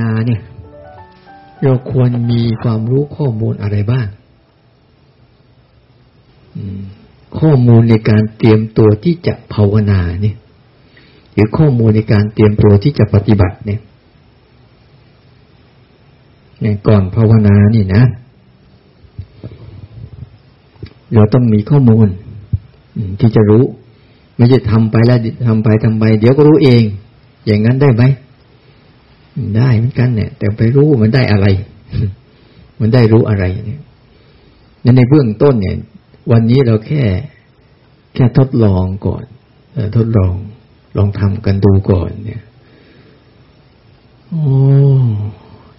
นาเนี่ย เราควรมีความรู้ข้อมูลอะไรบ้างข้อมูลในการเตรียมตัวที่จะภาวนาเนี่ย หรือข้อมูลในการเตรียมตัวที่จะปฏิบัติเนี่ยอย่างก่อนภาวนานี่นะ เราต้องมีข้อมูลที่จะรู้ ไม่ใช่ทำไปแล้วทำไปทำไป เดี๋ยวก็รู้เอง อย่างนั้นได้ไหม ได้เหมือนกันเนี่ย แต่ไปรู้มันได้อะไร มันได้รู้อะไรเนี่ยในเบื้องต้นเนี่ย วันนี้เราแค่ แค่ทดลองก่อนทดลอง ลองทำกันดูก่อน เนี่ยโอ้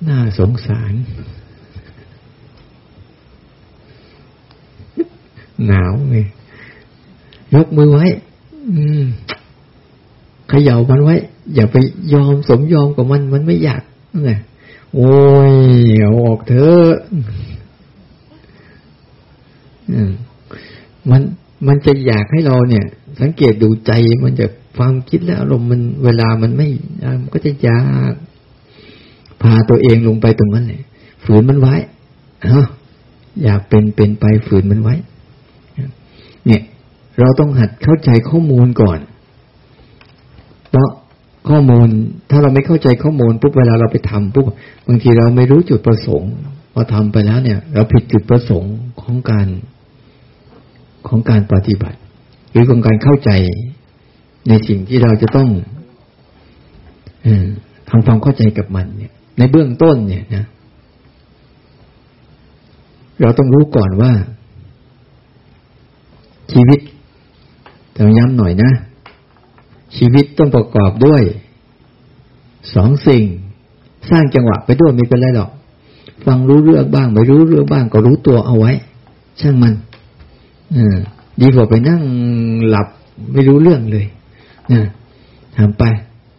น่าสงสาร หนาวไงยกมือไว้ อืม ขย่ามันไว้ อย่าไปยอมสมยอมกับมันมันไม่อยากไงโอ้ยเอาออกเถอะมันมันจะอยากให้เราเนี่ย สังเกตดูใจมันจะความคิดและอารมณ์มันเวลามันไม่มันก็จะอยากพาตัวเองลงไปตรงนั้นเลยฝืนมันไว้ฮะอยากเป็นเป็นไปฝืนมันไว้เนี่ย เราต้องหัดเข้าใจข้อมูลก่อน เพราะข้อมูลถ้าเราไม่เข้าใจข้อมูลปุ๊บเวลาเราไปทำปุ๊บบางทีเราไม่รู้จุดประสงค์พอทำไปแล้วเนี่ย เราผิดจุดประสงค์ของการของการปฏิบัติ หรือของการเข้าใจในสิ่งที่เราจะต้องทำความเข้าใจกับมัน เนี่ย ในเบื้องต้นเนี่ยนะเราต้องรู้ก่อนว่า ชีวิตต้องย้ำหน่อยนะ ชีวิตต้องประกอบด้วยสองสิ่ง สร้างจังหวะไปด้วยไม่เป็นไรหรอก ฟังรู้เรื่องบ้าง ไม่รู้เรื่องบ้างก็รู้ตัวเอาไว้ ช่างมันอดีกว่าไปนั่งหลับไม่รู้เรื่องเลยนะทำไป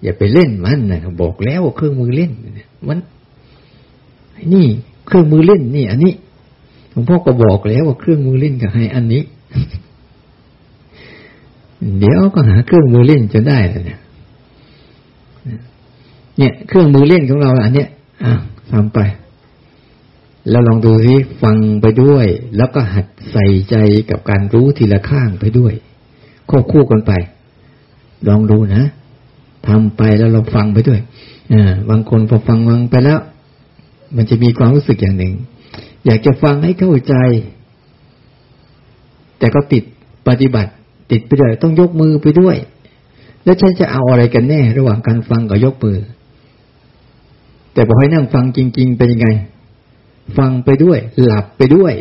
อย่าไปเล่นมันนะบอกแล้วเครื่องมือเล่นมันนี่เครื่องมือเล่นนี่ อันนี้หลวงพ่อก็บอกแล้วว่าเครื่องมือเล่นกับให้อันนี้ เดี๋ยวก็หาเครื่องมือเล่นจนได้แล้วเนี่ยเนี่ย เครื่องมือเล่นของเราอันเนี้ยอะทำไป แล้วลองดูสิฟังไปด้วย แล้วก็หัดใส่ใจกับการรู้ทีละข้างไปด้วยควบคู่กันไป ลองดูนะทำไปแล้วเราฟังไปด้วยอ่าบางคนพอฟังฟังไปแล้ว มันจะมีความรู้สึกอย่างหนึ่ง อยากจะฟังให้เข้าใจ แต่ก็ติดปฏิบัติ ติดไปด้วยต้องยกมือไปด้วย แล้วฉันจะเอาอะไรกันแน่ ระหว่างการฟังกับยกมือ แต่พอให้นั่งฟังจริง ๆ เป็นยังไง ฟังไปด้วย หลับไปด้วย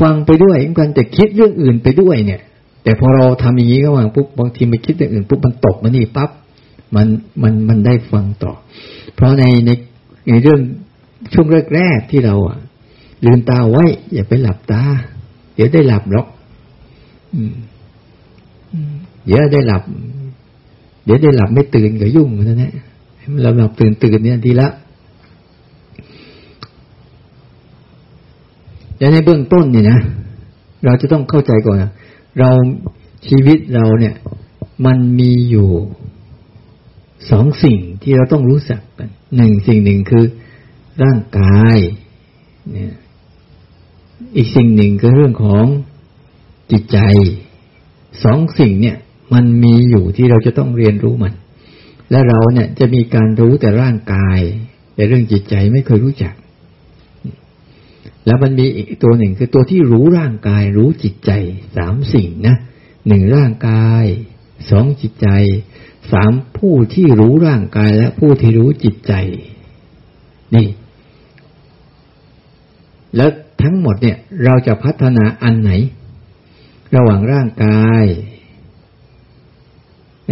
ฟังไปด้วยเหมือนกันแต่คิดเรื่องอื่นไปด้วยเนี่ย แต่พอเราทำอย่างนี้ก็ว่างปุ๊บบางทีมันคิดเรื่องอื่นปุ๊บมันตกมานี่ปั๊บมันมันมันได้ฟังต่อ เพราะในในในเรื่องช่วงแรกๆที่เราอะลืมตาไว้ อย่าไปหลับตา เดี๋ยวได้หลับหรอก เดี๋ยวได้หลับ เดี๋ยวได้หลับไม่ตื่นก็ยุ่งนะเนี่ยเราหลับตื่นตื่นเนี่ยดีละแต่ในเบื้องต้นเนี่ยนะเราจะต้องเข้าใจก่อนนะเราชีวิตเราเนี่ย มันมีอยู่สองสิ่งที่เราต้องรู้สักกันหนึ่งสิ่งหนึ่งคือร่างกายเนี่ยอีกสิ่งหนึ่งคือเรื่องของ จิตใจสองสิ่งเนี่ย มันมีอยู่ที่เราจะต้องเรียนรู้มัน และเราเนี่ยจะมีการรู้แต่ร่างกาย แต่เรื่องจิตใจไม่เคยรู้จัก แล้วมันมีอีกตัวหนึ่งคือตัวที่รู้ร่างกายรู้จิตใจสามสิ่งนะหนึ่งร่างกายสองจิตใจสามผู้ที่รู้ร่างกายและผู้ที่รู้จิตใจ นี่ แล้วทั้งหมดเนี่ย เราจะพัฒนาอันไหน ระหว่างร่างกาย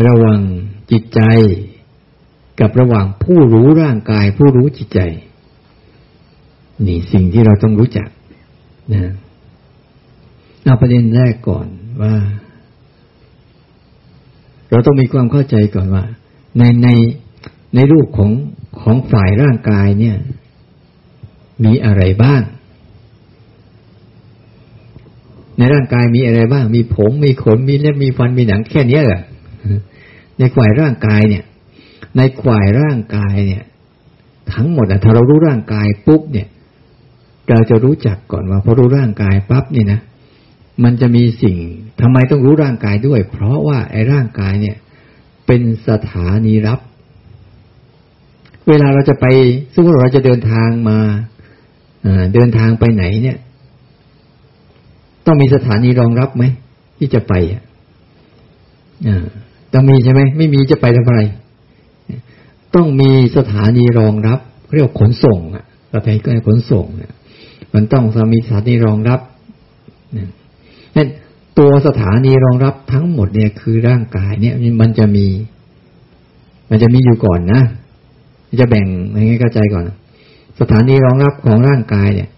ระหว่างจิตใจ กับระหว่างผู้รู้ร่างกาย ผู้รู้จิตใจ นี่สิ่งที่เราต้องรู้จักนะเอาประเด็นแรกก่อนว่า เราต้องมีความเข้าใจก่อนว่า ในในในรูปของของฝ่ายร่างกายเนี่ย มีอะไรบ้าง ในร่างกายมีอะไรบ้าง มีผมมีขนมีเล็บมีฟันมีหนังแค่นี้แหละในฝ่ายร่างกายเนี่ย ในฝ่ายร่างกายเนี่ย ทั้งหมดอะถ้าเรารู้ร่างกายปุ๊บเนี่ย เราจะรู้จักก่อนว่าพอรู้ร่างกายปั๊บเนี่ยนะมันจะมีสิ่งทำไมต้องรู้ร่างกายด้วย เพราะว่าไอ้ร่างกายเนี่ย เป็นสถานีรับ เวลาเราจะไปสมมติเราจะเดินทางมาเดินทางไปไหนเนี่ย ต้องมีสถานีรองรับไหมที่จะไปอะต้องมีใช่ไหมไม่มีจะไปทำอะไร ต้องมีสถานีรองรับเรียกขนส่งอะประเภทก็ขนส่งเนี่ยมันต้องมีสถานีรองรับนั่นตัวสถานีรองรับทั้งหมดเนี่ยคือร่างกายเนี่ยมันจะมี มันจะมีอยู่ก่อนนะจะแบ่งยังไงเข้าใจก่อน สถานีรองรับของร่างกายเนี่ย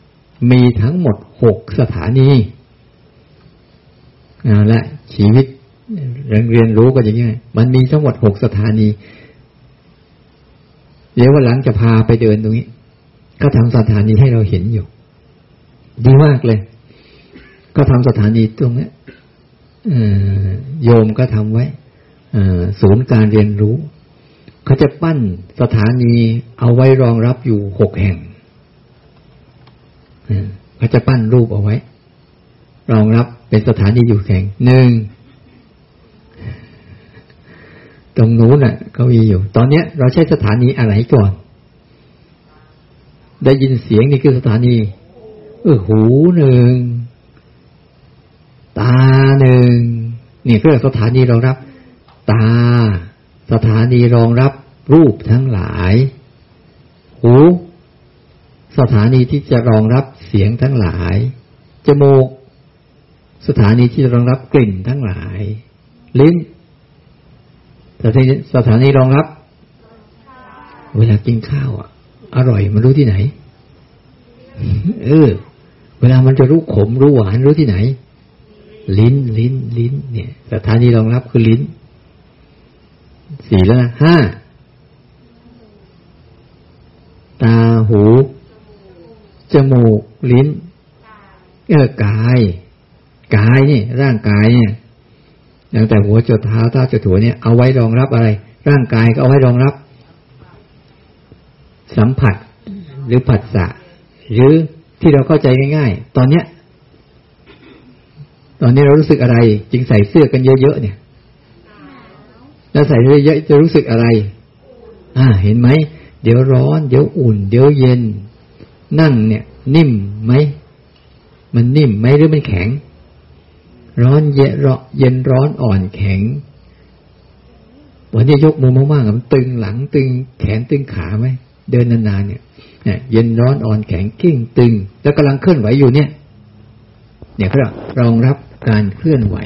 มีทั้งหมดหกสถานี และชีวิตเรียนรู้ก็อย่างนี้มันมีทั้งหมดหกสถานี เดี๋ยววันหลังจะพาไปเดินตรงนี้ ก็ทำสถานีให้เราเห็นอยู่ ดีมากเลย ก็ทำสถานีตรงนี้โยมก็ทำไว้ศูนย์การเรียนรู้เขาจะปั้นสถานีเอาไว้รองรับอยู่หกแห่งเขาจะปั้นรูปเอาไว้ รองรับ เป็นสถานีอยู่แห่งหนึ่งตรงนู้นน่ะเขามีอยู่ ตอนเนี้ย เราใช้สถานีอะไรก่อน ได้ยินเสียงนี่คือสถานี เออหูหนึ่ง ตาหนึ่งนี่คือสถานีรองรับ ตา สถานีรองรับรูปทั้งหลาย หู สถานีที่จะรองรับเสียงทั้งหลาย จมูก สถานีที่รองรับกลิ่นทั้งหลาย ลิ้นสถานีสถานีรองรับ เวลากินข้าวอะ อร่อยมันรู้ที่ไหนเออเวลามันจะรู้ขมรู้หวานรู้ที่ไหน ลิ้นลิ้นลิ้น เนี่ย สถานีรองรับคือลิ้นสี่แล้วนะห้าตาหู จมูก ลิ้นเออกาย กายนี่ ร่างกายเนี่ยตั้งแต่หัวจดเท้าเท้าจดหัวเนี่ยเอาไว้รองรับอะไร ร่างกายก็เอาไว้รองรับ สัมผัสหรือผัสสะหรือที่เราเข้าใจง่าย ๆ ตอนเนี้ย ตอนนี้เรารู้สึกอะไร จึงใส่เสื้อกันเยอะๆเนี่ย แล้วใส่เยอะๆจะรู้สึกอะไร อ่า เห็นไหมเดี๋ยวร้อน เดี๋ยวอุ่น เดี๋ยวเย็น นั่งเนี่ย นิ่มไหมมันนิ่มไหมหรือมันแข็ง ร้อนเย็นเย็นร้อนอ่อนแข็ง วันนี้ยกมือมากๆมันตึงหลังตึงแขนตึงขาไหมเดินนานๆเนี่ยเย็นร้อนอ่อนแข็งกิ้งตึง แล้วกำลังเคลื่อนไหวอยู่เนี่ย เนี่ยเขารองรับการเคลื่อนไหว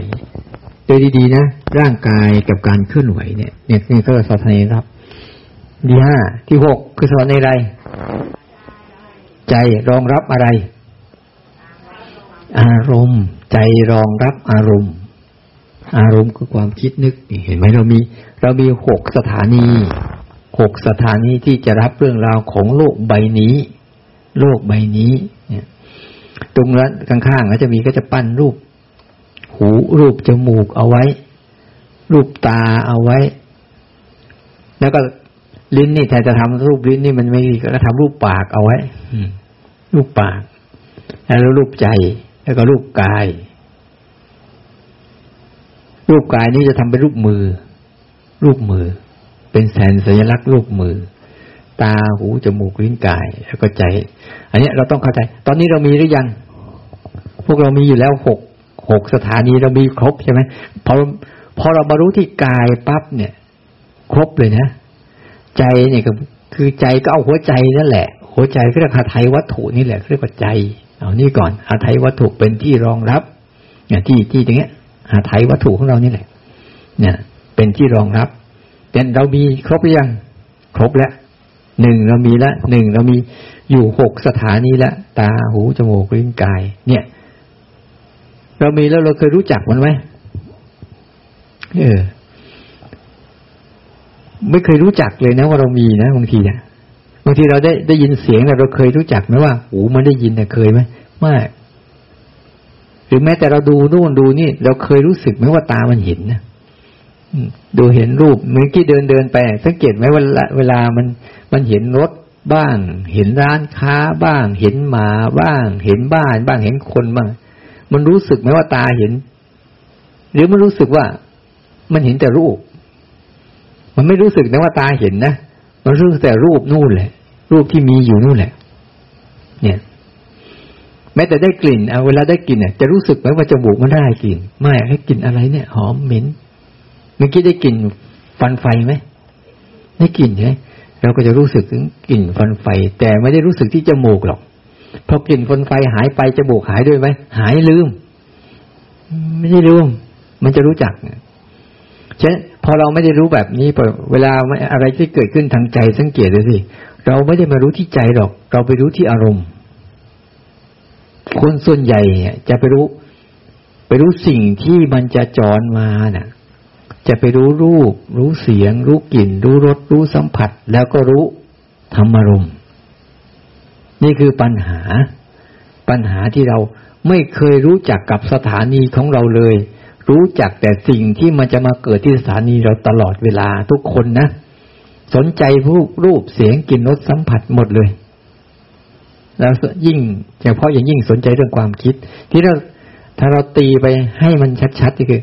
โดยดีๆนะ ร่างกายกับการเคลื่อนไหวเนี่ย เนี่ยนี่ก็สอนในรับดีห้าที่หกคือสอนในอะไร ใจรองรับอะไร อารมณ์ ใจรองรับอารมณ์ อารมณ์คือความคิดนึกเห็นไหมเรามีเรามีหกสถานีหกสถานีที่จะรับเรื่องราวของโลกใบนี้ โลกใบนี้เนี่ยตรงนั้นข้างๆก็จะมีก็จะปั้นรูป หูรูปจมูกเอาไว้ รูปตาเอาไว้ แล้วก็ลิ้นนี่แต่จะทำรูปลิ้นนี่มันไม่ก็ทำรูปปากเอาไว้รูปปาก แล้วรูปใจ แล้วก็รูปกาย รูปกายนี้จะทำเป็นรูปมือ รูปมือ เป็นแสนสัญลักษณ์รูปมือ ตาหูจมูกลิ้นกาย แล้วก็ใจ อันนี้เราต้องเข้าใจ ตอนนี้เรามีหรือยัง พวกเรามีอยู่แล้วหกหกสถานีเรามีครบใช่ไหมพอพอเราบรรลุที่กายปั๊บเนี่ย ครบเลยนะ ใจเนี่ยก็คือใจก็เอาหัวใจนั่นแหละ หัวใจเรียกหาไทยวัตถุนี่แหละเรียกว่าใจ เอานี่ก่อนอาศัยวัตถุเป็นที่รองรับเนี่ยที่ที่ตรงเนี้ยอาศัยวัตถุของเรานี่แหละ เนี่ย เป็นที่รองรับแต่เรามีครบหรือยัง ครบแล้วหนึ่งเรามีละหนึ่งเรามีอยู่หกสถานีละตาหูจมูกลิ้นกาย เนี่ย เรามีแล้วเราเคยรู้จักมันไหมเออ ไม่เคยรู้จักเลยนะว่าเรามีนะบางทีเนี่ย บางทีเราได้ได้ยินเสียงเราเคยรู้จักไหมว่าหูมันได้ยินเนี่ยเคยไหมไม่หรือแม้แต่เราดูนู่นดูนี่ เราเคยรู้สึกไหมว่าตามันเห็นนะดูเห็นรูปเมื่อกี้เดินเดินไป สังเกตไหมเวลาเวลามันมันเห็นรถบ้าง เห็นร้านค้าบ้าง เห็นหมาบ้าง เห็นบ้านบ้างเห็นคนบ้าง มันรู้สึกไหมว่าตาเห็น หรือมันรู้สึกว่า มันเห็นแต่รูป มันไม่รู้สึกนะว่าตาเห็นนะมันรู้สึกแต่รูปนู่นแหละ รูปที่มีอยู่นู่นแหละ เนี่ย แม้แต่ได้กลิ่นเอาเวลาได้กลิ่นเนี่ยจะรู้สึกไหมว่าจมูกมันได้กลิ่นไม่ให้กลิ่นอะไรเนี่ย หอมเหม็นเมื่อกี้ได้กลิ่นฟันไฟไหมได้กลิ่นใช่ไหมเราก็จะรู้สึกถึงกลิ่นฟันไฟ แต่ไม่ได้รู้สึกที่จมูกหรอกพอกลิ่นฟันไฟหายไปจมูกหายด้วยไหมหายลืม ไม่ได้ลืม มันจะรู้จักฉะนั้นพอเราไม่ได้รู้แบบนี้พอเวลาอะไรที่เกิดขึ้นทางใจสังเกตดูสิ เราไม่ได้มารู้ที่ใจหรอก เราไปรู้ที่อารมณ์ คนส่วนใหญ่จะไปรู้ ไปรู้สิ่งที่มันจะจรมาน่ะ จะไปรู้รูป รู้เสียง รู้กลิ่น รู้รส รู้สัมผัส แล้วก็รู้ธรรมารมณ์ นี่คือปัญหา ปัญหาที่เราไม่เคยรู้จักกับสถานีของเราเลย รู้จักแต่สิ่งที่มันจะมาเกิดที่สถานีเราตลอดเวลาทุกคนนะ สนใจรูปรูปเสียงกลิ่นรสสัมผัสหมดเลย แล้วยิ่งเฉพาะอย่างยิ่งสนใจเรื่องความคิด ที่เราถ้าเราตีไปให้มันชัดๆก็คือ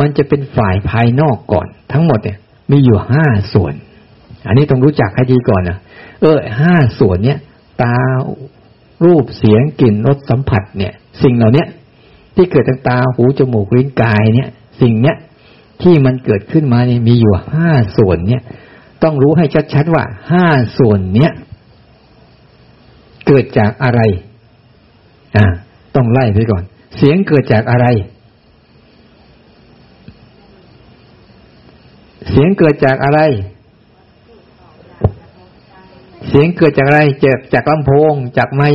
มันจะเป็นฝ่ายภายนอกก่อน ทั้งหมดเนี่ย มีอยู่ห้าส่วน อันนี้ต้องรู้จักให้ดีก่อนนะเออห้าส่วนเนี้ยตารูปเสียงกลิ่นรสสัมผัสเนี่ย สิ่งเหล่านี้ที่เกิดทางตาหูจมูกลิ้นกายเนี่ย สิ่งเนี้ยที่มันเกิดขึ้นมาเนี่ยมีอยู่ห้าส่วนเนี่ย ต้องรู้ให้ชัดๆว่าห้าส่วนเนี้ย เกิดจากอะไร อ่า ต้องไล่ไปก่อน เสียงเกิดจากอะไร เสียงเกิดจากอะไร เสียงเกิดจากอะไรจากจากลำโพง จากไม้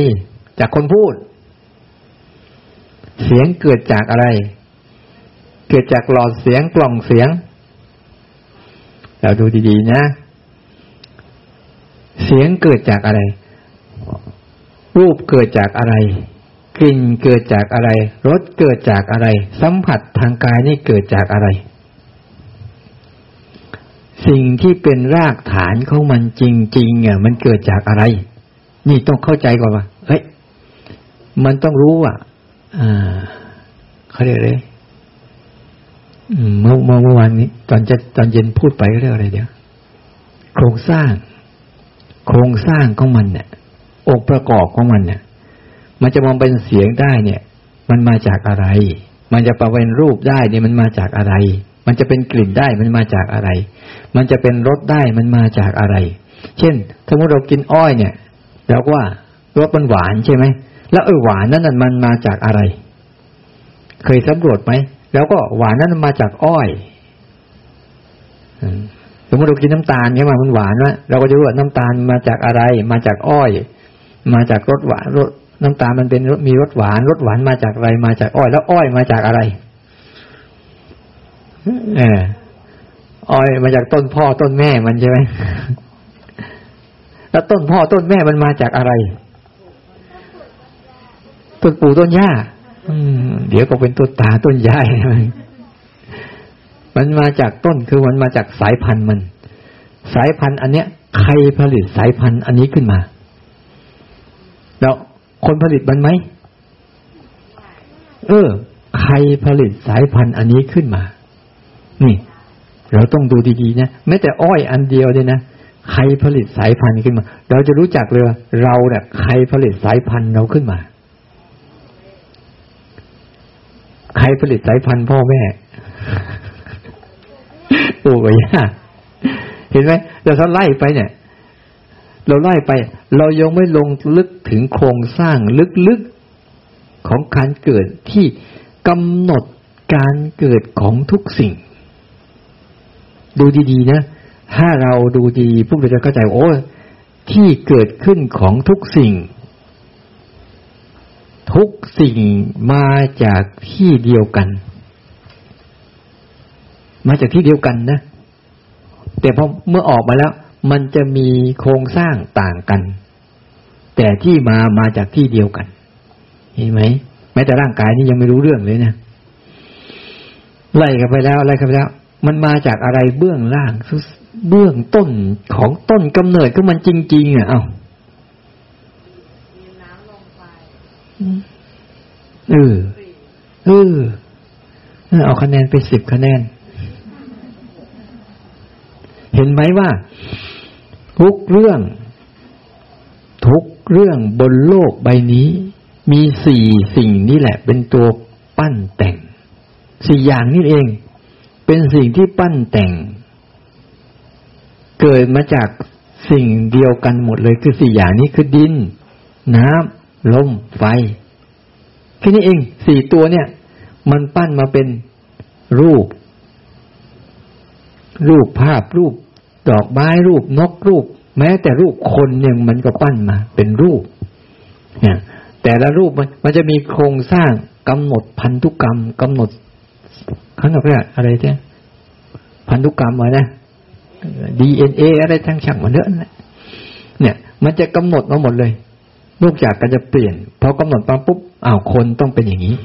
จากคนพูด เสียงเกิดจากอะไร เกิดจากหลอดเสียงกล่องเสียง เราดูดีๆนะ เสียงเกิดจากอะไร รูปเกิดจากอะไร กลิ่นเกิดจากอะไร รสเกิดจากอะไร สัมผัสทางกายนี่เกิดจากอะไร สิ่งที่เป็นรากฐานของมันจริงๆอะมันเกิดจากอะไร นี่ต้องเข้าใจก่อนว่าเฮ้ย มันต้องรู้ว่าอ่าเขาเรียกอะไร เมื่อเมื่อวานนี้ ตอนจะตอนเย็นพูดไปเรียกอะไรเดี๋ยวโครงสร้าง โครงสร้างของมันเนี่ยองค์ประกอบของมันเนี่ยมันจะมองเป็นเสียงได้เนี่ย มันมาจากอะไร มันจะประเป็นรูปได้เนี่ยมันมาจากอะไร มันจะเป็นกลิ่นได้มันมาจากอะไร มันจะเป็นรสได้มันมาจากอะไร เช่นถ้าเรากินอ้อยเนี่ยเราก็ว่ารสมันหวานใช่ไหมแล้วไอ้หวานนั้นมันมาจากอะไร เคยสำรวจไหม แล้วก็หวานนั้นมาจากอ้อยสมมติเรากินน้ำตาลใช่ไหมมันหวานวะเราก็จะรู้ว่าน้ำตาลมาจากอะไร มาจากอ้อย มาจากรสหวานรสน้ำตาลมันเป็นมีรสหวานรสหวานมาจากอะไร มาจากอ้อย แล้วอ้อยมาจากอะไรเอออ้อยมาจากต้นพ่อต้นแม่มันใช่ไหมแล้วต้นพ่อต้นแม่มันมาจากอะไร ต้นปู่ต้นหญ้า เดี๋ยวก็เป็นต้นตาต้นยายมันมาจากต้นคือมันมาจากสายพันธุ์มัน สายพันธุ์อันเนี้ย ใครผลิตสายพันธุ์อันนี้ขึ้นมา แล้วคนผลิตมันไหมเออ ใครผลิตสายพันธุ์อันนี้ขึ้นมา นี่ เราต้องดูดีๆนะแม้แต่อ้อยอันเดียวเนี่ยนะใครผลิตสายพันธุ์ขึ้นมา เราจะรู้จักเลยเราเนี่ยใครผลิตสายพันธุ์เราขึ้นมา ใครผลิตสายพันธุ์พ่อแม่ปู่กับย่าเห็นไหมเราถ้าไล่ไปเนี่ย เราไล่ไป เรายังไม่ลงลึกถึงโครงสร้างลึกๆของการเกิดที่กำหนดการเกิดของทุกสิ่ง ดูดีๆนะ ถ้าเราดูดีพวกเราจะเข้าใจโอ้ที่เกิดขึ้นของทุกสิ่ง ทุกสิ่งมาจากที่เดียวกัน มาจากที่เดียวกันนะ แต่พอเมื่อออกมาแล้ว มันจะมีโครงสร้างต่างกัน แต่ที่มามาจากที่เดียวกัน เห็นไหมแม้แต่ร่างกายนี่ยังไม่รู้เรื่องเลยนะไล่กันไปแล้วไล่กันไปแล้ว มันมาจากอะไรเบื้องล่างเบื้องต้นของต้นกำเนิดก็มันจริง ๆอะเอา้า เออเออเอาคะแนนไปสิบคะแนน เห็นไหมว่า ทุกเรื่อง ทุกเรื่องบนโลกใบนี้ มีสี่สิ่งนี่แหละ เป็นตัวปั้นแต่งสี่อย่างนี้เอง เป็นสิ่งที่ปั้นแต่ง เกิดมาจากสิ่งเดียวกันหมดเลยคือสี่อย่างนี้คือดิน น้ำ ลมไฟแค่นี้เองสี่ตัวเนี่ย มันปั้นมาเป็นรูป รูปภาพรูป ดอกไม้รูปนกรูป แม้แต่รูปคนเนี่ยมันก็ปั้นมา เป็นรูป เนี่ย แต่ละรูปมันมันจะมีโครงสร้างกำหนดพันธุกรรมกำหนดเขาเรียกอะไรเนี่ยพันธุกรรมอะไรนะดีเอ็นเออะไรทั้งช่างมันเยอะนะเนี่ย มันจะกำหนดมาหมดเลย ลูกจากก็จะเปลี่ยนพอกำหนดมาปุ๊บอ้าวคนต้องเป็นอย่างนี้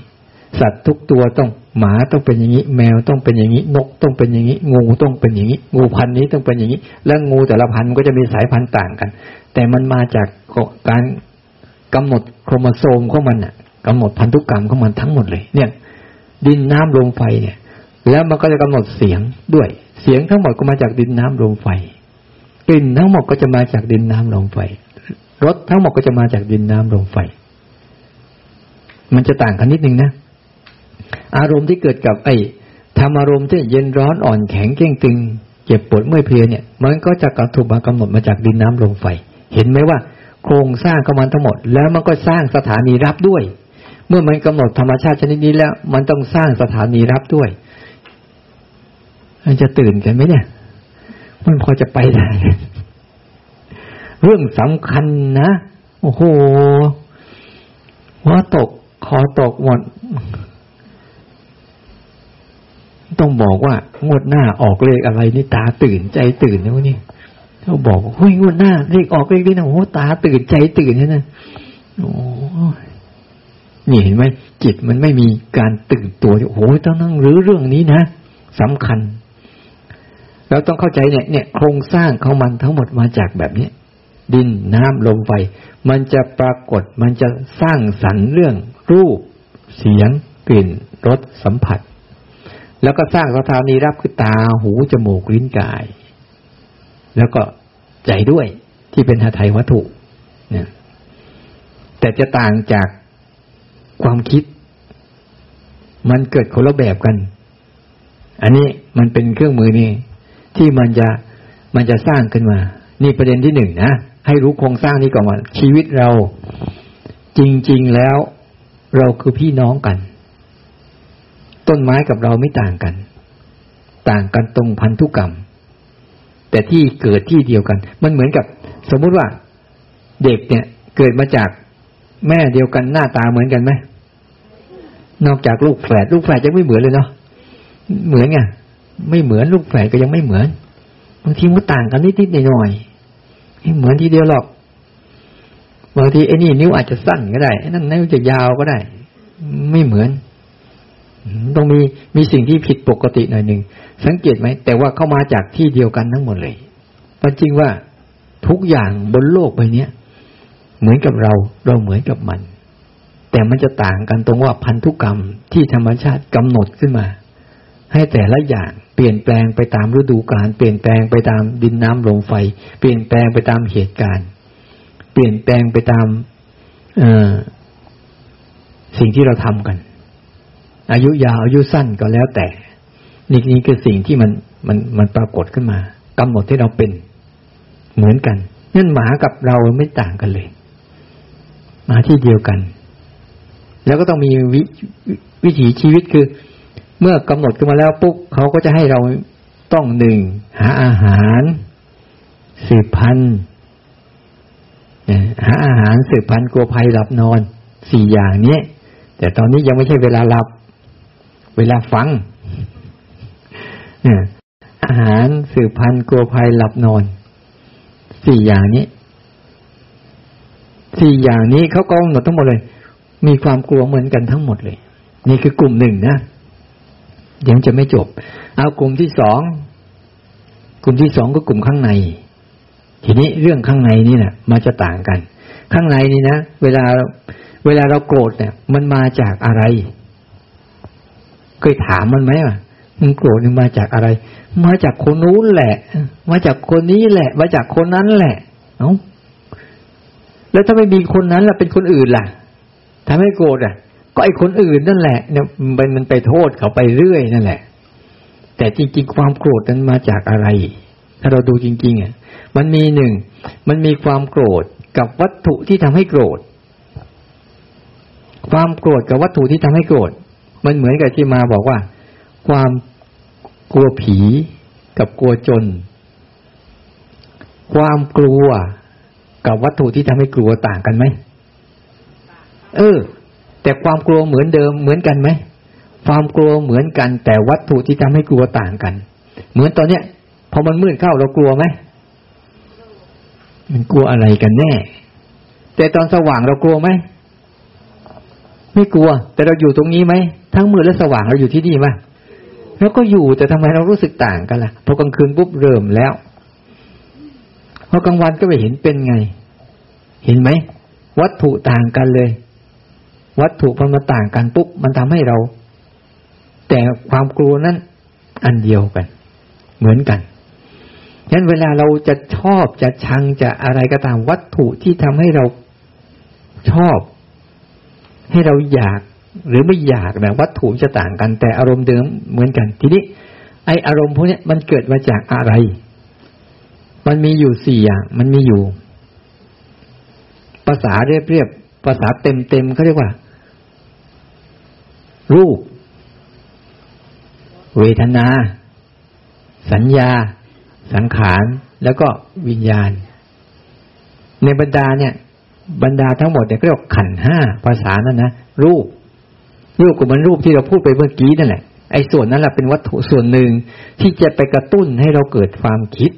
สัตว์ทุกตัวต้องหมาต้องเป็นอย่างนี้ แมวต้องเป็นอย่างนี้ นกต้องเป็นอย่างนี้ งูต้องเป็นอย่างนี้ งูพันนี้ต้องเป็นอย่างนี้ แล้วงูแต่ละพันก็จะมีสายพันธุ์ต่างกัน แต่มันมาจากการกำหนดโครโมโซมของมันอะกำหนดพันธุกรรมของมันทั้งหมดเลย เนี่ย ดินน้ำลมไฟเนี่ย แล้วมันก็จะกำหนดเสียงด้วย เสียงทั้งหมดก็มาจากดินน้ำลมไฟกลิ่นทั้งหมดก็จะมาจากดินน้ำลมไฟ รสทั้งหมดก็จะมาจากดินน้ำลมไฟ มันจะต่างกันนิดนึงนะ อารมณ์ที่เกิดกับไอ้ทำอารมณ์ที่เย็นร้อนอ่อนแข็งเก่งตึง เจ็บปวดเมื่อยเพลียเนี่ย มันก็จะกระถูกมากำหนดมาจากดินน้ำลมไฟ เห็นไหมว่า โครงสร้างของมันทั้งหมด แล้วมันก็สร้างสถานีรับด้วย เมื่อมันกำหนดธรรมชาติชนิดนี้แล้ว มันต้องสร้างสถานีรับด้วยมันจะตื่นกันไหมเนี่ย มันพอจะไปได้ เรื่องสำคัญนะ โอ้โหหัวตกคอตกหมด ต้องบอกว่างวดหน้าออกเลขอะไรนี่ตาตื่นใจตื่นนะวะนี่เขาบอกเฮ้ยงวดหน้าเลขออกเลขนี้นะโอ้ตาตื่นใจตื่นนะโอ้นี่เห็นไหมจิตมันไม่มีการตื่นตัวโอ้โหต้องนั่งรื้อเรื่องนี้นะสำคัญเราต้องเข้าใจเนี่ย เนี่ย โครงสร้างของมันทั้งหมดมาจากแบบนี้ ดินน้ำลมไฟ มันจะปรากฏมันจะสร้างสรรค์เรื่องรูป เสียง กลิ่นรสสัมผัส แล้วก็สร้างสถานีรับคือตาหูจมูกลิ้นกาย แล้วก็ใจด้วยที่เป็นหาไทยวัตถุเนี่ยแต่จะต่างจากความคิด มันเกิดคนละแบบกัน อันนี้มันเป็นเครื่องมือนี่ที่มันจะมันจะสร้างขึ้นมา นี่ประเด็นที่หนึ่งนะ ให้รู้โครงสร้างนี้ก่อนว่าชีวิตเราจริง ๆ แล้วเราคือพี่น้องกัน ต้นไม้กับเราไม่ต่างกัน ต่างกันตรงพันธุกรรม แต่ที่เกิดที่เดียวกัน มันเหมือนกับ สมมุติว่า เด็กเนี่ย เกิดมาจากแม่เดียวกันหน้าตาเหมือนกันไหมนอกจากลูกแฝดลูกแฝดยังไม่เหมือนเลยเนาะเหมือนไงไม่เหมือนลูกแฝดก็ยังไม่เหมือนบางทีมันต่างกันนิดๆหน่อยๆ ไม่เหมือนทีเดียวหรอกบางทีไอ้นี่นิ้วอาจจะสั้นก็ได้ไอ้นั่นนิ้วจะยาวก็ได้ ไม่เหมือนต้องมีมีสิ่งที่ผิดปกติหน่อยหนึ่งสังเกตไหมแต่ว่าเข้ามาจากที่เดียวกันทั้งหมดเลยเพราะจริงว่าทุกอย่างบนโลกใบนี้เหมือนกับเราเราเหมือนกับมัน แต่มันจะต่างกันตรงว่าพันธุกรรมที่ธรรมชาติกำหนดขึ้นมา ให้แต่ละอย่างเปลี่ยนแปลงไปตามฤดูกาลเปลี่ยนแปลงไปตามดินน้ำลมไฟ เปลี่ยนแปลงไปตามเหตุการณ์ เปลี่ยนแปลงไปตามสิ่งที่เราทำกัน อายุยาวอายุสั้นก็แล้วแต่ นี่นี่คือสิ่งที่มันมันมันปรากฏขึ้นมากำหนดที่เราเป็นเหมือนกันนั่นหมากับเราไม่ต่างกันเลย มาที่เดียวกัน แล้วก็ต้องมีวิวิถีชีวิตคือ เมื่อกำหนดขึ้นมาแล้วปุ๊บเขาก็จะให้เราต้องหนึ่งหาอาหารสืบพันธุ์หาอาหารสืบพันธุ์กลัวภัยหลับนอนสี่อย่างนี้แต่ตอนนี้ยังไม่ใช่เวลาหลับ เวลาฟังอาหารสืบพันธุ์กลัวภัยหลับนอนสี่อย่างนี้สี่อย่างนี้เขากำหนดทั้งหมดเลย มีความกลัวเหมือนกันทั้งหมดเลย นี่คือกลุ่มหนึ่งนะ ยังจะไม่จบ เอากลุ่มที่สองกลุ่มที่สองก็กลุ่มข้างใน ทีนี้เรื่องข้างในนี่นะมันจะต่างกัน ข้างในนี่นะเวลาเวลาเราโกรธเนี่ยมันมาจากอะไร เคยถามมันไหมว่ามึงโกรธมันมาจากอะไร มาจากคนนู้นแหละ มาจากคนนี้แหละ มาจากคนนั้นแหละ เอ้าแล้วถ้าไม่มีคนนั้นล่ะเป็นคนอื่นล่ะทำให้โกรธอะ ก็ไอ้คนอื่นนั่นแหละเนี่ยมันมันไปโทษเขาไปเรื่อยนั่นแหละ แต่จริง ๆ ความโกรธนั้นมาจากอะไร ถ้าเราดูจริงๆอะมันมีหนึ่งมันมีความโกรธกับวัตถุที่ทำให้โกรธ ความโกรธกับวัตถุที่ทำให้โกรธ มันเหมือนกับที่มาบอกว่า ความกลัวผีกับกลัวจน ความกลัวกับวัตถุที่ทำให้กลัวต่างกันไหมเออ แต่ความกลัวเหมือนเดิมเหมือนกันไหมความกลัวเหมือนกัน แต่วัตถุที่ทำให้กลัวต่างกัน เหมือนตอนเนี้ยพอมันมืดเข้าเรากลัวไหมมันกลัวอะไรกันแน่ แต่ตอนสว่างเรากลัวไหมไม่กลัว แต่เราอยู่ตรงนี้ไหมทั้งมืดและสว่างเราอยู่ที่นี่ไหมแล้วก็อยู่แต่ทำไมเรารู้สึกต่างกันล่ะพอกลางคืนปุ๊บเริ่มแล้วพอกลางวันก็ไปเห็นเป็นไง เห็นไหมวัตถุต่างกันเลย วัตถุพอมาต่างกันปุ๊บมันทำให้เรา แต่ความกลัวนั้น อันเดียวกัน เหมือนกันฉะนั้นเวลาเราจะชอบจะชังจะอะไรก็ตามวัตถุที่ทำให้เราชอบ ให้เราอยากหรือไม่อยากนะวัตถุจะต่างกัน แต่อารมณ์เดิมเหมือนกัน ทีนี้ไออารมณ์พวกนี้มันเกิดมาจากอะไร มันมีอยู่สี่อย่างมันมีอยู่ ภาษาเรียบเรียบภาษาเต็มเต็มเขาเรียกว่า รูป เวทนา สัญญา สังขาร แล้วก็วิญญาณ ในบรรดาเนี่ยบรรดาทั้งหมดเนี่ยเรียกขันห้าภาษานั่นนะรูป รูปก็มันรูปที่เราพูดไปเมื่อกี้นั่นแหละไอ้ส่วนนั้นแหละเป็นวัตถุส่วนหนึ่งที่จะไปกระตุ้นให้เราเกิดความคิด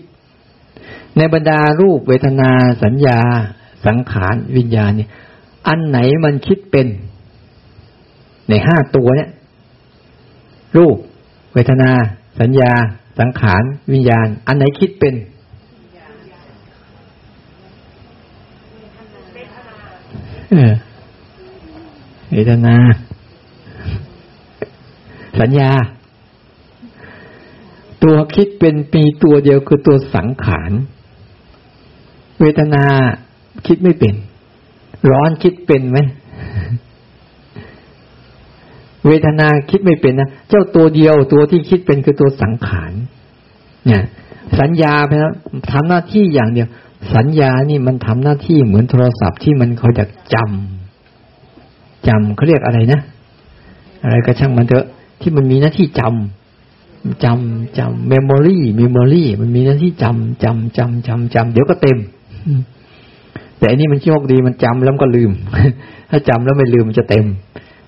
ในบรรดารูปเวทนาสัญญา สังขารวิญญาณเนี่ยอันไหนมันคิดเป็น ในห้าตัวเนี่ย รูป เวทนา สัญญา สังขาร วิญญาณ อันไหนคิดเป็น เวทนา สัญญา ตัวคิดเป็นปีตัวเดียวคือตัวสังขาร เวทนาคิดไม่เป็น ร้อนคิดเป็นไหม เวทนาคิดไม่เป็นนะเจ้าตัวเดียวตัวที่คิดเป็นคือตัวสังขารเนี่ยสัญญาไปแล้วทำหน้าที่อย่างเดียว สัญญานี่มันทำหน้าที่เหมือนโทรศัพท์ที่มันเขาจะจำจำเขาเรียกอะไรนะ อะไรก็ช่างมันเถอะที่มันมีหน้าที่จำจำจำ memory memory มันมีหน้าที่จำจำจำจำจำเดี๋ยวก็เต็ม แต่อันนี้มันโชคดีมันจำแล้วก็ลืม ถ้าจำแล้วไม่ลืมมันจะเต็ม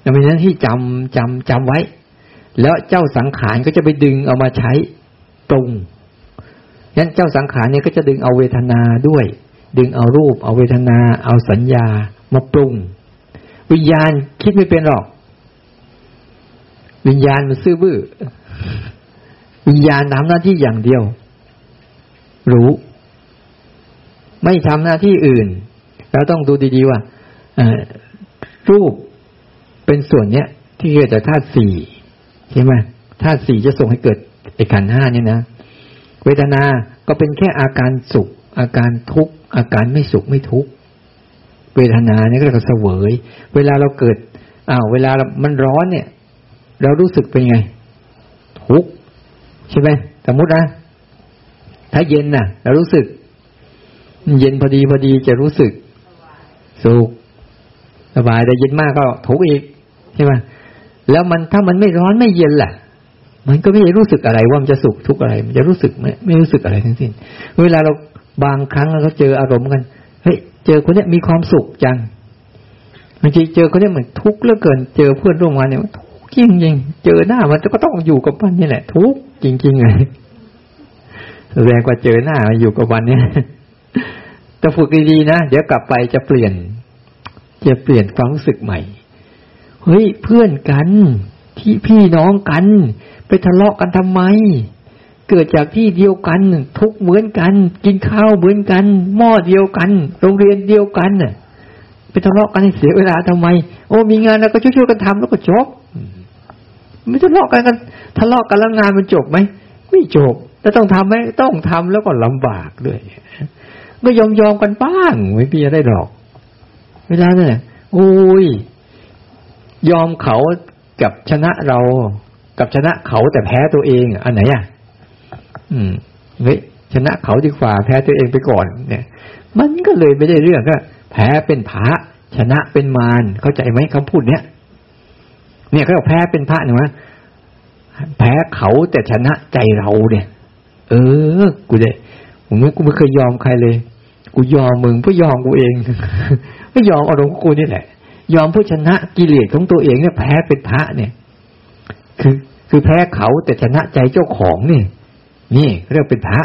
มันมีหน้าที่จำจำจำไว้ แล้วเจ้าสังขารก็จะไปดึงเอามาใช้ปรุงยันเจ้าสังขารเนี่ยก็จะดึงเอาเวทนาด้วย ดึงเอารูป เอาเวทนา เอาสัญญามาปรุง วิญญาณคิดไม่เป็นหรอก วิญญาณมันซื่อบื้อวิญญาณทำหน้าที่อย่างเดียว รู้ ไม่ทำหน้าที่อื่น เราต้องดูดีๆว่ารูป เป็นส่วนเนี้ย ที่เกิดจากธาตุสี่ใช่ไหมธาตุสี่จะส่งให้เกิดไอ้ขันห้านี่นะเวทนา ก็เป็นแค่อาการสุข อาการทุกข์อาการไม่สุขไม่ทุกข์เวทนาเนี่ยก็เรียกว่าเสวย เวลาเราเกิดอ้าวเวลามันร้อนเนี่ย เรารู้สึกเป็นไง ทุกข์ใช่ไหมสมมตินะถ้าเย็นน่ะ เรารู้สึก เย็นพอดีพอดีจะรู้สึก สุขสบายแต่เย็นมากก็ทุกข์อีก ใช่ไหมแล้วมันถ้ามันไม่ร้อนไม่เย็นแหละมันก็ไม่รู้สึกอะไรว่ามันจะสุขทุกอะไร มันจะรู้สึกไม่ไม่รู้สึกอะไรทั้งสิ้น เวลาเราบางครั้งเราเจออารมณ์กันเฮ้ยเจอคนนี้มีความสุขจังบางทีเจอคนนี้เหมือนทุกข์เหลือเกิน เจอเพื่อนร่วมงานเนี่ยจริงจริงเจอหน้ามันก็ต้องอยู่กับมันนี่แหละ ทุกข์จริงๆเลยแสดงว่าเจอหน้าอยู่กับมันเนี่ยแต่ฝึกดีๆนะเดี๋ยวกลับไปจะเปลี่ยนจะเปลี่ยนความรู้สึกใหม่ เฮ้ยเพื่อนกัน ที่พี่น้องกัน ไปทะเลาะกันทำไม เกิดจากที่เดียวกัน ทุกเหมือนกัน กินข้าวเหมือนกัน หม้อเดียวกัน โรงเรียนเดียวกันน่ะไปทะเลาะกันให้เสียเวลาทำไม โอ้มีงานแล้วก็ช่วยๆกันทำแล้วก็จบไม่ทะเลาะกันกันทะเลาะกันแล้วงานมันจบไหมไม่จบแล้วต้องทำไหมต้องทำแล้วก็ลำบากด้วยก็ยอมยอมกันบ้างไม่พี่จะได้หรอก เวลาเนี่ยโอ้ย ยอมเขากับชนะเรากับชนะเขาแต่แพ้ตัวเองอันไหนอะ อืมเฮ้ยชนะเขาดีกว่าแพ้ตัวเองไปก่อน เนี่ย มันก็เลยไม่ได้เรื่องก็แพ้เป็นพระชนะเป็นมารเข้าใจไหมคำพูดเนี้ยเนี่ยเขาแพ้เป็นพระเนี่ยแพ้เขาแต่ชนะใจเราเนี่ย เออ กูเด้ผมกูไม่เคยยอมใครเลย กูยอมมึงเพื่อยอมกูเองไม่ยอมอารมณ์กูนี่แหละ ยอมเพื่อชนะกิเลสของตัวเองเนี่ยแพ้เป็นพระเนี่ย คือ คือแพ้เขาแต่ชนะใจเจ้าของนี่ นี่เรียกเป็นพระ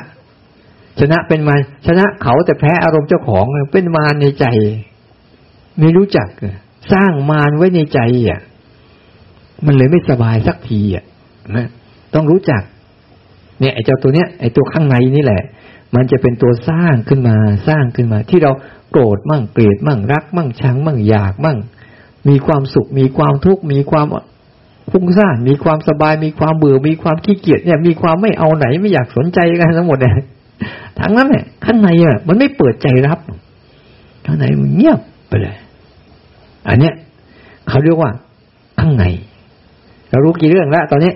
ชนะเป็นมาชนะเขาแต่แพ้อารมณ์เจ้าของเป็นมารในใจ ไม่รู้จักสร้างมารไว้ในใจอะ มันเลยไม่สบายสักทีอะนะต้องรู้จัก เนี่ยไอ้เจ้าตัวเนี้ยไอ้ตัวข้างในนี่แหละ มันจะเป็นตัวสร้างขึ้นมาสร้างขึ้นมา ที่เรา โกรธมั่งเกลียดมั่งรัก มั่งชังมั่งอยากมั่ง มีความสุข มีความทุกข์มีความฟุ้งซ่านมีความสบาย มีความเบื่อ มีความขี้เกียจเนี่ย มีความไม่เอาไหนไม่อยากสนใจกันทั้งหมดเนี่ยทั้งนั้นเนี่ยข้างในอะมันไม่เปิดใจรับข้างในมันเงียบไปเลย อันเนี้ยเขาเรียกว่า ข้างในเรารู้กี่เรื่องแล้วตอนนี้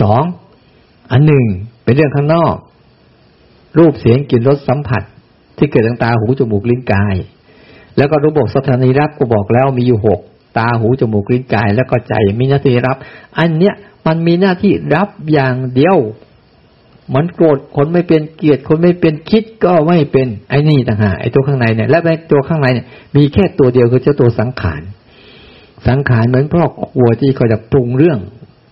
สองอันหนึ่งเป็นเรื่องข้างนอก รูปเสียงกลิ่นรสสัมผัส ที่เกิดทางตาหูจมูกลิ้นกาย แล้วก็รูปบอกสถานีรับก็บอกแล้วมีอยู่หกตาหูจมูกลิ้นกาย แล้วก็ใจมีหน้าที่รับ อันเนี้ยมันมีหน้าที่รับอย่างเดียว มันโกรธคนไม่เป็นเกลียดคนไม่เป็นคิดก็ไม่เป็นไอ้นี่ต่างหากไอ้ตัวข้างในเนี่ย และในตัวข้างในเนี่ย มีแค่ตัวเดียวคือเจ้าตัวสังขารสังขารเหมือนพ่อครัวที่เขาจะปรุงเรื่อง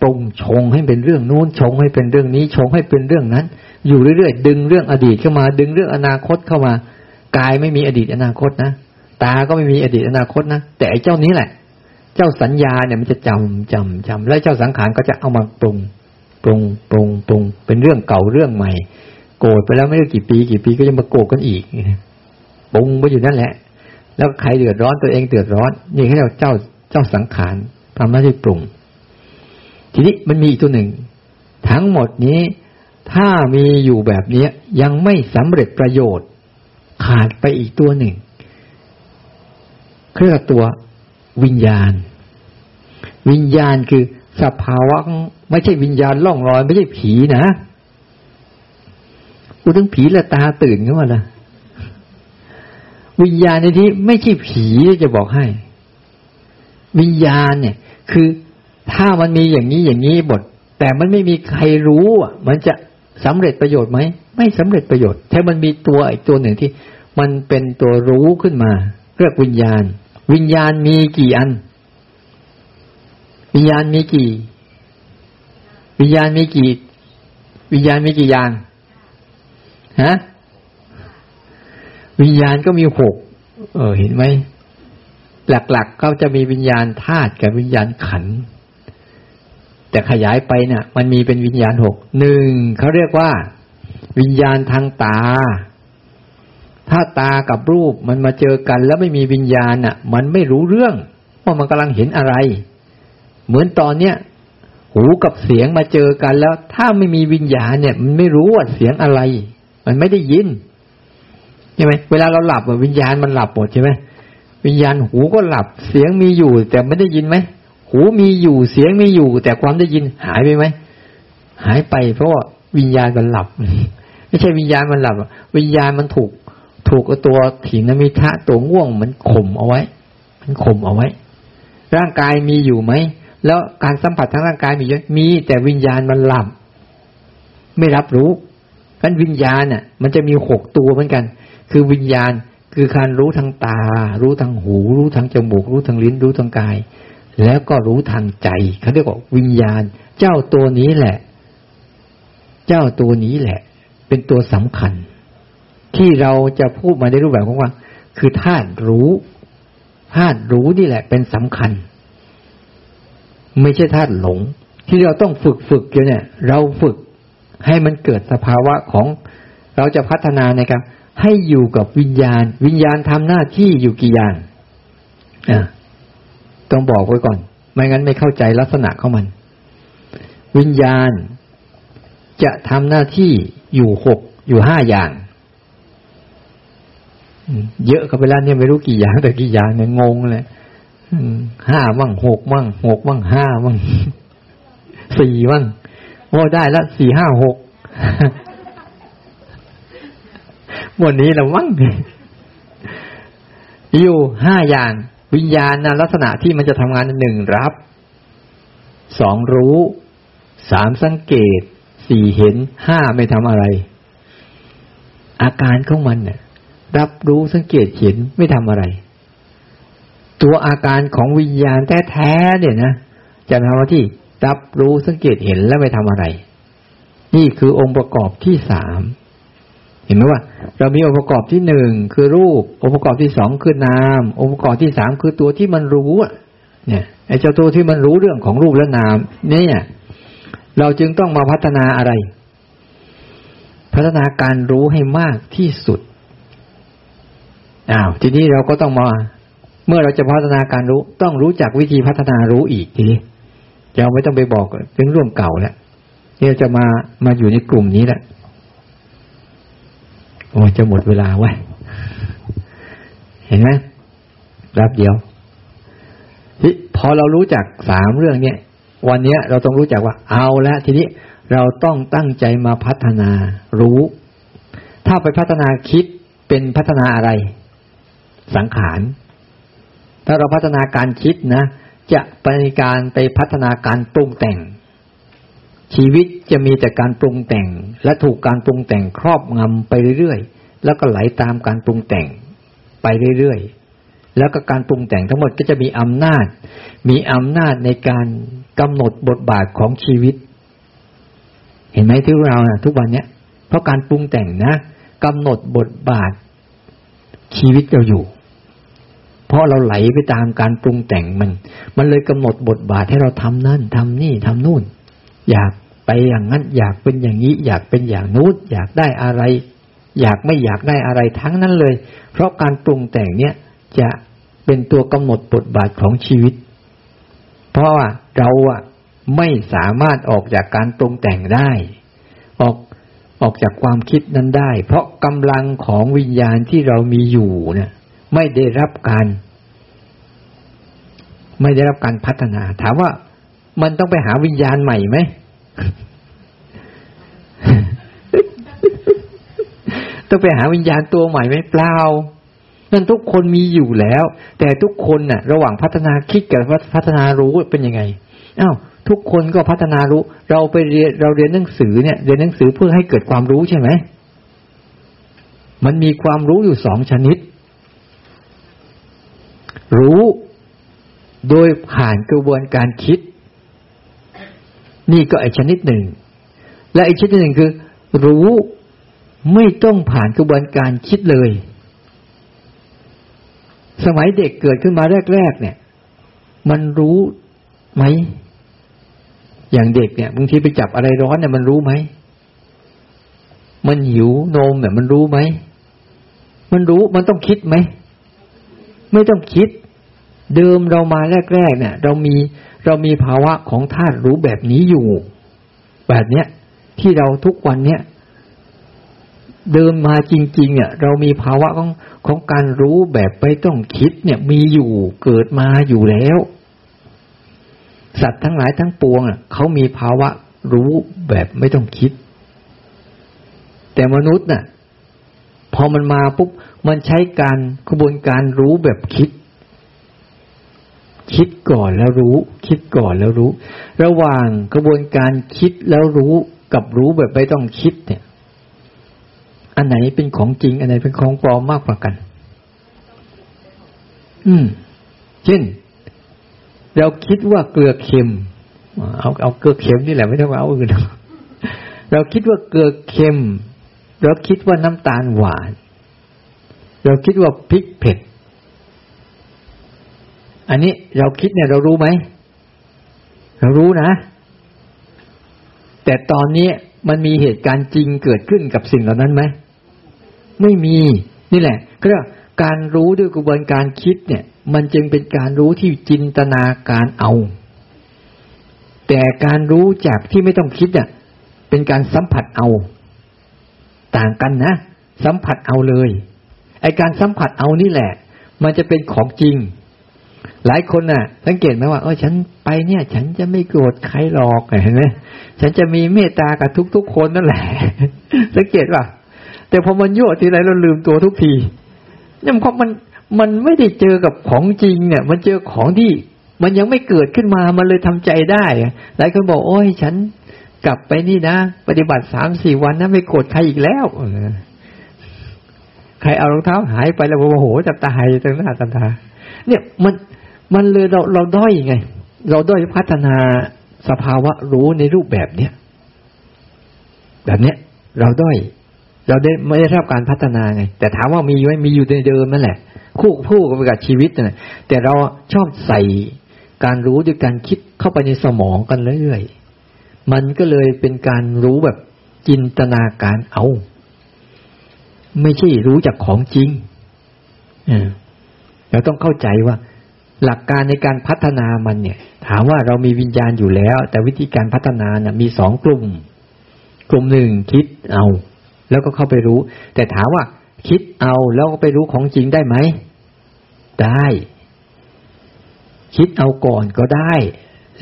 ปรุงชงให้เป็นเรื่องนู้นชงให้เป็นเรื่องนี้ชงให้เป็นเรื่องนั้น อยู่เรื่อยๆดึงเรื่องอดีตเข้ามา ดึงเรื่องอนาคตเข้ามากายไม่มีอดีตอนาคตนะตาก็ไม่มีอดีตอนาคตนะแต่ไอ้เจ้านี้แหละ เจ้าสัญญาเนี่ยมันจะจำจำจำแล้วเจ้าสังขารก็จะเอามาปรุงปรุงปรุงปรุงเป็นเรื่องเก่าเรื่องใหม่ โกรธไปแล้วไม่รู้กี่ปี กี่ปีก็ยังมาโกรธกันอีกปรุงไปอยู่นั่นแหละ แล้วใครเดือดร้อนตัวเองเดือดร้อน นี่เขาเรียกเจ้าเจ้าสังขารทำหน้าที่ปรุง ทีนี้มันมีอีกตัวหนึ่ง ทั้งหมดนี้ ถ้ามีอยู่แบบนี้ยังไม่สำเร็จประโยชน์ ขาดไปอีกตัวหนึ่งเรียกตัววิญญาณ วิญญาณคือสภาวะไม่ใช่วิญญาณล่องลอย ไม่ใช่ผีนะกูดถึงผีละตาตื่นขึ้นมาละวิญญาณในที่ไม่ใช่ผีจะบอกให้ วิญญาณเนี่ย คือถ้ามันมีอย่างนี้อย่างนี้บท แต่มันไม่มีใครรู้อะ มันจะ สำเร็จประโยชน์ไหมไม่สำเร็จประโยชน์แค่มันมีตัวอีกตัวหนึ่งที่ มันเป็นตัวรู้ขึ้นมา เรียกวิญญาณ วิญญาณมีกี่อัน วิญญาณมีกี่ วิญญาณมีกี่ วิญญาณมีกี่อย่างฮะวิญญาณก็มีหกเออเห็นไหมหลักๆเขาจะมีวิญญาณธาตุกับวิญญาณขัน แต่ขยายไปเนะ่ะมันมีเป็นวิญญาณหกหนึ่งเขาเรียกว่า วิญญาณทางตา ถ้าตากับรูปมันมาเจอกัน แล้วไม่มีวิญญาณอะ มันไม่รู้เรื่องว่ามันกำลังเห็นอะไร เหมือนตอนเนี้ยหูกับเสียงมาเจอกันแล้ว ถ้าไม่มีวิญญาณเนี่ย มันไม่รู้ว่าเสียงอะไร มันไม่ได้ยินใช่ไหมเวลาเราหลับวิญญาณมันหลับหมดใช่ไหมวิญญาณหูก็หลับ เสียงมีอยู่ แต่ไม่ได้ยินไหม หูมีอยู่เสียงมีอยู่ แต่ความได้ยินหายไปไหมหายไป เพราะว่าวิญญาณมันหลับ ไม่ใช่วิญญาณมันหลับวิญญาณมันถูก ถูกตัวถีนมิทะตัวง่วงมันข่มเอาไว้ มันข่มเอาไว้ ร่างกายมีอยู่ไหมแล้วการสัมผัสทางร่างกายมีเยอะมี แต่วิญญาณมันหลับ ไม่รับรู้กันวิญญาณน่ะ มันจะมีหกตัวเหมือนกัน คือวิญญาณคือการรู้ทางตา รู้ทางหู รู้ทางจมูก รู้ทางลิ้น รู้ทางกาย แล้วก็รู้ทางใจเขาเรียกว่าวิญญาณ เจ้าตัวนี้แหละ เจ้าตัวนี้แหละ เป็นตัวสำคัญ ที่เราจะพูดมาในรูปแบบของว่า คือธาตุรู้ธาตุรู้นี่แหละ เป็นสำคัญ ไม่ใช่ธาตุหลง ที่เราต้องฝึกฝึกอยู่เนี่ย เราฝึกให้มันเกิดสภาวะของ เราจะพัฒนาในการให้อยู่กับวิญญาณ วิญญาณทำหน้าที่อยู่กี่อย่างอ่า ต้องบอกไว้ก่อน ไม่งั้นไม่เข้าใจลักษณะของมัน วิญญาณจะทำหน้าที่อยู่หกอยู่ห้าอย่างเยอะกับไปแล้วเนี่ยไม่รู้กี่อย่างแต่กี่อย่างเนี่ยงงเลยห้ามั่งหกมั่งหกมั่งห้ามั่งสี่มั่งโอ้ได้ละสี่ห้าหกวันนี้เรามั่งอยู่ห้าอย่าง วิญญาณนะลักษณะที่มันจะทำงานหนึ่งรับสองรู้สามสังเกตสี่เห็นห้าไม่ทำอะไร อาการของมันเนี่ยรับรู้สังเกตเห็นไม่ทำอะไร ตัวอาการของวิญญาณแท้ๆเนี่ยนะจะทำหน้าที่รับรู้สังเกตเห็นแล้วไม่ทำอะไร นี่คือองค์ประกอบที่สาม เห็นไหมว่า เรามีองค์ประกอบที่หนึ่งคือรูป องค์ประกอบที่สองคือนาม องค์ประกอบที่สามคือตัวที่มันรู้เนี่ยไอ้เจ้าตัวที่มันรู้เรื่องของรูปและนาม เนี่ย เราจึงต้องมาพัฒนาอะไร พัฒนาการรู้ให้มากที่สุดอ้าวทีนี้เราก็ต้องมา เมื่อเราจะพัฒนาการรู้ ต้องรู้จักวิธีพัฒนารู้อีกทีนี้เราไม่ต้องไปบอกเรื่องร่วมเก่าแล้วเนี่ยจะมามาอยู่ในกลุ่มนี้แหละ โอ้จะหมดเวลาไว้เห็นไหมรับเดียวที่พอเรารู้จักสามเรื่องเนี้ยวันเนี้ยเราต้องรู้จักว่าเอาแล้วทีนี้เราต้องตั้งใจมาพัฒนารู้ ถ้าไปพัฒนาคิดเป็นพัฒนาอะไร สังขารถ้าเราพัฒนาการคิดนะ จะเป็นการไปพัฒนาการปรุงแต่ง ชีวิตจะมีแต่การปรุงแต่ง และถูกการปรุงแต่งครอบงำไปเรื่อยๆ แล้วก็ไหลตามการปรุงแต่งไปเรื่อยๆ แล้วก็การปรุงแต่งทั้งหมดก็จะมีอำนาจ มีอำนาจในการกำหนดบทบาทของชีวิต เห็นไหมที่เรานะทุกวันเนี้ย เพราะการปรุงแต่งนะกำหนดบทบาทชีวิตเราอยู่ เพราะเราไหลไปตามการปรุงแต่งมัน มันเลยกำหนดบทบาทให้เราทำนั่นทำนี่ทำนู่น อยากไปอย่างนั้น อยากเป็นอย่างนี้ อยากเป็นอย่างนู้นอยากได้อะไร อยากไม่อยากได้อะไรทั้งนั้นเลย เพราะการปรุงแต่งเนี้ยจะเป็นตัวกำหนดบทบาทของชีวิต เพราะว่าเราอะไม่สามารถออกจากการปรุงแต่งได้ ออกออกจากความคิดนั้นได้ เพราะกำลังของวิญญาณที่เรามีอยู่เนี่ยไม่ได้รับการ ไม่ได้รับการพัฒนา ถามว่า มันต้องไปหาวิญญาณใหม่ไหม ต้องไปหาวิญญาณตัวใหม่ไหมเปล่านั่นทุกคนมีอยู่แล้ว แต่ทุกคนน่ะ ระหว่างพัฒนาคิดกับพัฒนารู้เป็นยังไงอ้าวทุกคนก็พัฒนารู้ เราไปเรียนเราเรียนหนังสือเนี่ย เรียนหนังสือเพื่อให้เกิดความรู้ใช่ไหมมันมีความรู้อยู่สองชนิด รู้โดยผ่านกระบวนการคิด นี่ก็ไอชนิดหนึ่ง และไอชนิดหนึ่งคือ รู้ไม่ต้องผ่านกระบวนการคิดเลย สมัยเด็กเกิดขึ้นมาแรก ๆ เนี่ย มันรู้ไหม อย่างเด็กเนี่ยบางทีไปจับอะไรร้อนเนี่ยมันรู้ไหม มันหิวนมเนี่ยมันรู้ไหม มันรู้มันต้องคิดไหม ไม่ต้องคิด เดิมเรามาแรก ๆ เนี่ย เรามี เรามีภาวะของธาตุรู้แบบนี้อยู่ แบบเนี้ยที่เราทุกวันเนี้ยเดิมมาจริง ๆ เนี่ย เรามีภาวะของของการรู้แบบไม่ต้องคิด เนี่ยมีอยู่เกิดมาอยู่แล้ว สัตว์ทั้งหลายทั้งปวงอะเขามีภาวะรู้แบบไม่ต้องคิด แต่มนุษย์น่ะ พอมันมาปุ๊บมันใช้การกระบวนการรู้แบบคิด คิดก่อนแล้วรู้ คิดก่อนแล้วรู้ ระหว่างกระบวนการคิดแล้วรู้กับรู้แบบไม่ต้องคิดเนี่ย อันไหนเป็นของจริง อันไหนเป็นของปลอมมากกว่ากัน อืม เช่น เราคิดว่าเกลือเค็ม เอาเอาเกลือเค็มนี่แหละไม่ต้องเอาอื่นเราคิดว่าเกลือเค็ม เราคิดว่าน้ำตาลหวาน เราคิดว่าพริกเผ็ด อันนี้เราคิดเนี่ยเรารู้ไหม เรารู้นะ แต่ตอนนี้มันมีเหตุการณ์จริงเกิดขึ้นกับสิ่งเหล่านั้นไหม ไม่มี นี่แหละก็เรียกการรู้ด้วยกระบวนการคิดเนี่ย มันจึงเป็นการรู้ที่จินตนาการเอา แต่การรู้จากที่ไม่ต้องคิดอะเป็นการสัมผัสเอา ต่างกันนะ สัมผัสเอาเลยไอการสัมผัสเอานี่แหละ มันจะเป็นของจริง หลายคนน่ะ สังเกตไหมว่าเออฉันไปเนี่ย ฉันจะไม่โกรธใครหรอกเห็นไหมฉันจะมีเมตตากับทุกๆคนนั่นแหละ สังเกตป่ะ แต่พอมันยั่วทีไรเราลืมตัวทุกทีเนี่ยเพราะมันมันไม่ได้เจอกับของจริงเนี่ย มันเจอของที่มันยังไม่เกิดขึ้นมา มันเลยทำใจได้หลายคนบอกโอ้ยฉันกลับไปนี่นะ ปฏิบัติสามสี่วันนะไม่โกรธใครอีกแล้วใครเอารองเท้าหายไปแล้วโอ้โหจะตายตั้งหน้าตาตาเนี่ยมัน มันเลยเราเราด้อยไง เราด้อยพัฒนาสภาวะรู้ในรูปแบบเนี้ยแบบเนี้ย เราด้อยเราได้ไม่ได้รับการพัฒนาไง แต่ถามว่ามีไหมมีอยู่ในเดิมนั่นแหละ คู่คู่กับชีวิตนะแต่เราชอบใส่การรู้ด้วยการคิดเข้าไปในสมองกันเรื่อยๆมันก็เลยเป็นการรู้แบบจินตนาการเอา ไม่ใช่รู้จากของจริงเราต้องเข้าใจว่า หลักการในการพัฒนามันเนี่ย ถามว่าเรามีวิญญาณอยู่แล้ว แต่วิธีการพัฒนาเนะ่ะมีสองกลุ่ม กลุ่มหนึ่งคิดเอา แล้วก็เข้าไปรู้ แต่ถามว่าคิดเอาแล้วก็ไปรู้ของจริงได้ไหม ได้ คิดเอาก่อนก็ได้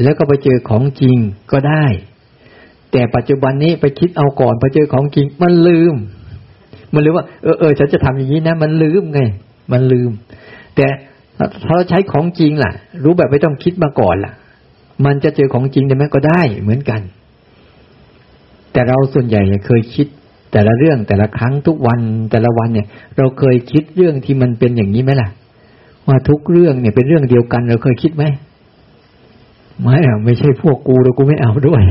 แล้วก็ไปเจอของจริงก็ได้ แต่ปัจจุบันนี้ไปคิดเอาก่อนไปเจอของจริง มันลืม มันลืมว่าเออเออฉันจะทำอย่างนี้นะ มันลืมไง มันลืม แต่ ถ้าเราใช้ของจริงล่ะ รู้แบบไม่ต้องคิดมาก่อนล่ะ มันจะเจอของจริงได้ไหมก็ได้เหมือนกัน แต่เราส่วนใหญ่เคยคิด แต่ละเรื่องแต่ละครั้งทุกวันแต่ละวันเนี่ย เราเคยคิดเรื่องที่มันเป็นอย่างนี้ไหมล่ะ ว่าทุกเรื่องเนี่ยเป็นเรื่องเดียวกัน เราเคยคิดไหมไม่อะไม่ใช่พวกกูแล้วกูไม่เอาด้วย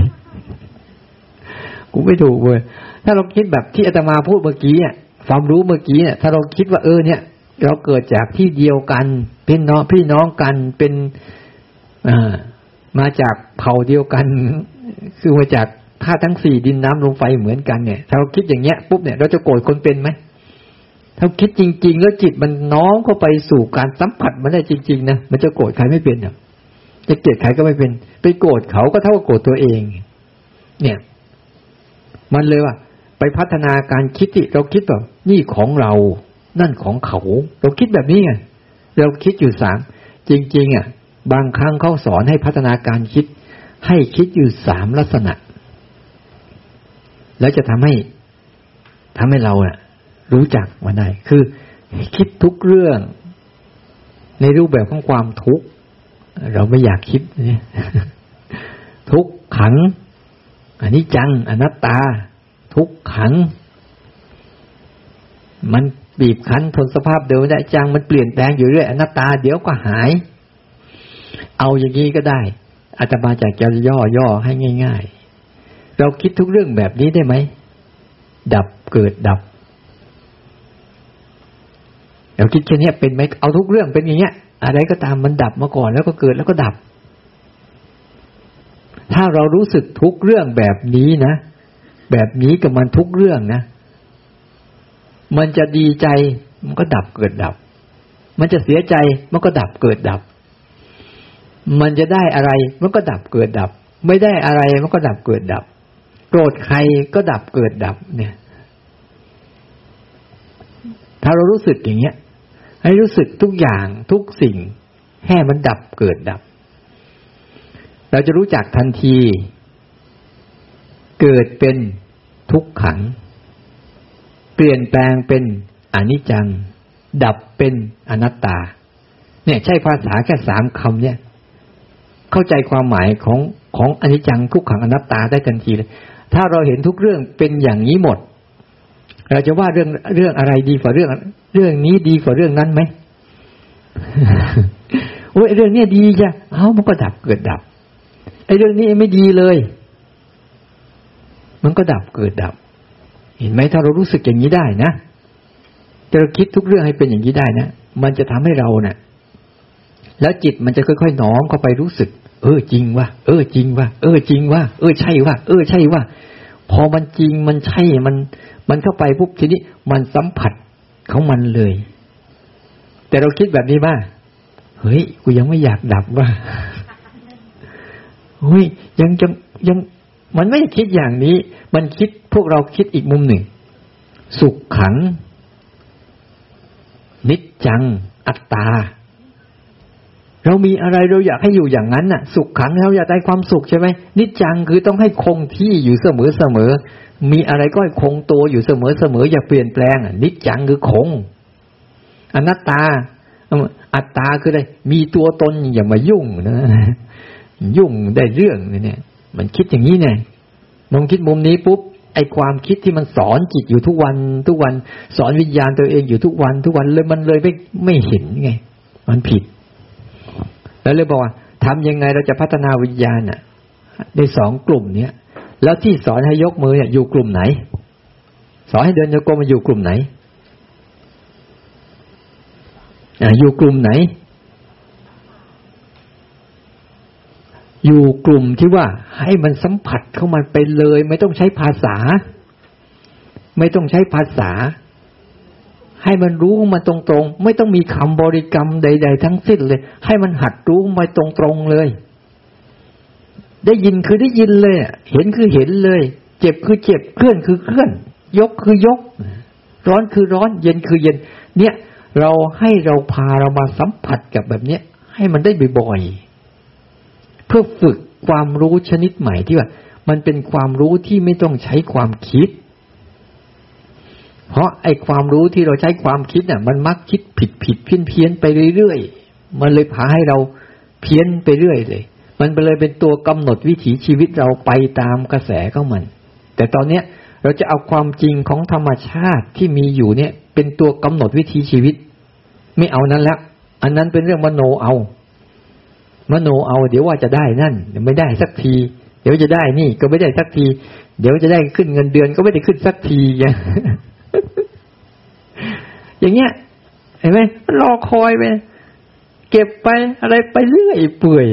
กูไม่ถูกเลยถ้าเราคิดแบบที่อาตมาพูดเมื่อกี้อะความรู้เมื่อกี้เนี่ยถ้าเราคิดว่าเออเนี่ย เราเกิดจากที่เดียวกันเป็นน้องพี่น้องกันเป็นมาจากเผ่าเดียวกัน คือมาจากธาตุทั้งสี่ดินน้ำลมไฟเหมือนกันเนี่ย ถ้าเราคิดอย่างเงี้ยปุ๊บเนี่ยเราจะโกรธคนเป็นไหมถ้าคิดจริง ๆ แล้วจิตมันน้อมเข้าไปสู่การสัมผัสมันได้จริง ๆ นะมันจะโกรธใครไม่เป็นอะจะเกลียดใครก็ไม่เป็น ไปโกรธเขาก็เท่ากับโกรธตัวเอง เนี่ย มันเลยว่า ไปพัฒนาการคิดที่เราคิดแบบนี่ของเรา นั่นของเขา เราคิดแบบนี้ไงเราคิดอยู่สามจริง ๆ อะ บางครั้งเขาสอนให้พัฒนาการคิด ให้คิดอยู่สามลักษณะ แล้วจะทำให้ทำให้เราอะ รู้จักมันได้คือ คิดทุกเรื่อง ในรูปแบบของความทุกข์เราไม่อยากคิดเนี่ยทุกขังอันนี้จังอนัตตา ทุกขัง มัน บีบคั้นทนสภาพเดิมได้จังมันเปลี่ยนแปลงอยู่เรื่อยอนัตตาเดี๋ยวก็หาย เอาอย่างนี้ก็ได้อาตมาจากจะย่อย่อให้ง่าย ๆ เราคิดทุกเรื่องแบบนี้ได้ไหม ดับเกิดดับ เราคิดแค่นี้เป็นไหมเอาทุกเรื่องเป็นอย่างเงี้ย อะไรก็ตามมันดับมาก่อนแล้วก็เกิดแล้วก็ดับ ถ้าเรารู้สึกทุกเรื่องแบบนี้นะ แบบนี้กับมันทุกเรื่องนะ มันจะดีใจ มันก็ดับเกิดดับ มันจะเสียใจมันก็ดับเกิดดับ มันจะได้อะไร มันก็ดับเกิดดับ ไม่ได้อะไรมันก็ดับเกิดดับ โกรธใครก็ดับเกิดดับเนี่ย ถ้าเรารู้สึกอย่างเงี้ย ให้รู้สึกทุกอย่างทุกสิ่งแค่มันดับเกิดดับ เราจะรู้จักทันที เกิดเป็นทุกขัง เปลี่ยนแปลงเป็นอนิจจัง ดับเป็นอนัตตา เนี่ย ใช่ภาษาแค่สามคำเนี่ย เข้าใจความหมายของของอนิจจังทุกขังอนัตตาได้ทันทีเลย ถ้าเราเห็นทุกเรื่องเป็นอย่างนี้หมด เราจะว่าเรื่องเรื่องอะไรดีกว่าเรื่อง เรื่องนี้ดีกว่าเรื่องนั้นไหมโอ้ยเรื่องเนี้ยดีจ้ะเอ้ามันก็ดับเกิดดับไอ้เรื่องนี้ไม่ดีเลย มันก็ดับเกิดดับ เห็นไหมถ้าเรารู้สึกอย่างนี้ได้นะจะคิดทุกเรื่องให้เป็นอย่างนี้ได้นะมันจะทำให้เราเนะ่ะแล้วจิตมันจะค่อยๆน้อมเข้าไปรู้สึก เออจริงว่ะเออจริงว่ะเออจริงว่ะเออใช่ว่ะเออใช่ว่ะพอมันจริงมันใช่มัน มันเข้าไปปุ๊บทีนี้มันสัมผัสของมันเลย แต่เราคิดแบบนี้บ้าเฮ้ยกูยังไม่อยากดับว่าเฮ้ยยังยังยัง มันไม่คิดอย่างนี้ มันคิดพวกเราคิดอีกมุมหนึ่ง สุขขัง นิจจัง อัตตา เรามีอะไรเราอยากให้อยู่อย่างนั้นน่ะ สุขขังเราอยากได้ความสุขใช่ไหมนิจจังคือต้องให้คงที่อยู่เสมอเสมอ มีอะไรก็ให้คงตัวอยู่เสมอเสมออย่าเปลี่ยนแปลงนิจจังคือคง อนัตตา อัตตาคืออะไรมีตัวตนอย่ามายุ่งนะยุ่งได้เรื่องเนี่ย มันคิดอย่างนี้เนี่ยมองคิดมุมนี้ปุ๊บไอความคิดที่มันสอนจิตอยู่ทุกวัน ทุกวันสอนวิญญาณตัวเองอยู่ทุกวัน ทุกวันเลยมันเลยไม่ไม่เห็นไง มันผิด แล้วเลยบอกว่าทำยังไงเราจะพัฒนาวิญญาณอะในสองกลุ่มเนี้ยแล้วที่สอนให้ยกมือเนี่ยอยู่กลุ่มไหน สอนให้เดินโยกมาอยู่กลุ่มไหนอ่าอยู่กลุ่มไหน อยู่กลุ่มที่ว่าให้มันสัมผัสเข้ามาไปเลย ไม่ต้องใช้ภาษา ไม่ต้องใช้ภาษา ให้มันรู้มาตรงๆ ไม่ต้องมีคำบริกรรมใด ๆ ทั้งสิ้นเลย ให้มันหัดรู้มาตรงๆเลย ได้ยินคือได้ยินเลยเห็นคือเห็นเลย เจ็บคือเจ็บเคลื่อนคือเคลื่อน ยกคือยก ร้อนคือร้อน เย็นคือเย็น เนี่ย เราให้เราพาเรามาสัมผัสกับแบบเนี้ย ให้มันได้บ่อยๆ พื่อฝึกความรู้ชนิดใหม่ที่ว่า มันเป็นความรู้ที่ไม่ต้องใช้ความคิด เพราะไอ้ความรู้ที่เราใช้ความคิดน่ะ มันมักคิดผิดผิดเพี้ยนเพี้ยนไปเรื่อยๆมันเลยพาให้เราเพี้ยนไปเรื่อยเลย มันเลยเป็นตัวกำหนดวิถีชีวิตเราไปตามกระแสของมัน แต่ตอนเนี้ยเราจะเอาความจริงของธรรมชาติที่มีอยู่เนี่ย เป็นตัวกำหนดวิถีชีวิต ไม่เอานั้นแล้ว อันนั้นเป็นเรื่องมโนเอา มโนเอาเดี๋ยวว่าจะได้นั่นไม่ได้สักที เดี๋ยวจะได้นี่ ก็ไม่ได้สักที เดี๋ยวจะได้ขึ้นเงินเดือนก็ไม่ได้ขึ้นสักทีอย่างเงี้ยเห็นไหมรอคอยไปเก็บไปอะไรไปเรื่อยเปื่อย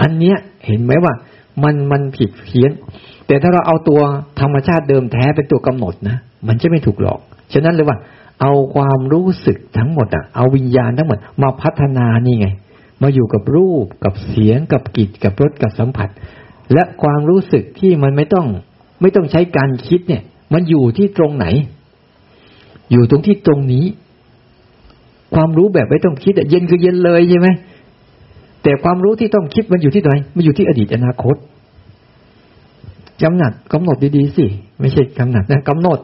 อันเนี้ย เห็นไหมว่า มันมันผิดเพี้ยน แต่ถ้าเราเอาตัวธรรมชาติเดิมแท้เป็นตัวกำหนดนะมันจะไม่ถูกหลอก ฉะนั้นเลยว่า เอาความรู้สึกทั้งหมดอะ เอาวิญญาณทั้งหมด มาพัฒนานี่ไง มาอยู่กับรูปกับเสียงกับกลิ่นกับรสกับสัมผัส และความรู้สึกที่มันไม่ต้อง ไม่ต้องใช้การคิดเนี่ย มันอยู่ที่ตรงไหน อยู่ตรงที่ตรงนี้ ความรู้แบบไม่ต้องคิดเย็นคือเย็นเลยใช่ไหมแต่ความรู้ที่ต้องคิดมันอยู่ที่ไหนมันอยู่ที่อดีตอนาคตกำหนดกำหนดดีๆสิ ไม่ใช่กำหนดนะกำหนด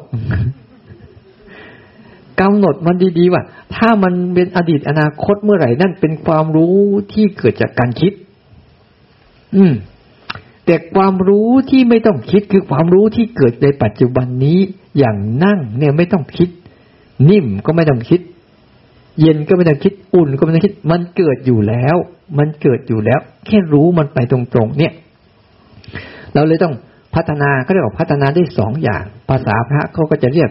กำหนดมันดีๆว่า ถ้ามันเป็นอดีตอนาคตเมื่อไหร่นั่นเป็นความรู้ที่เกิดจากการคิด อืม แต่ความรู้ที่ไม่ต้องคิดคือความรู้ที่เกิดในปัจจุบันนี้อย่างนั่ง เนี่ยไม่ต้องคิด นิ่มก็ไม่ต้องคิด เย็นก็ไม่ต้องคิดอุ่นก็ไม่ต้องคิด มันเกิดอยู่แล้ว มันเกิดอยู่แล้ว แค่รู้มันไปตรงๆเนี่ย เราเลยต้องพัฒนาเขาเรียกว่าพัฒนาได้สองอย่าง ภาษาพระเขาก็จะเรียก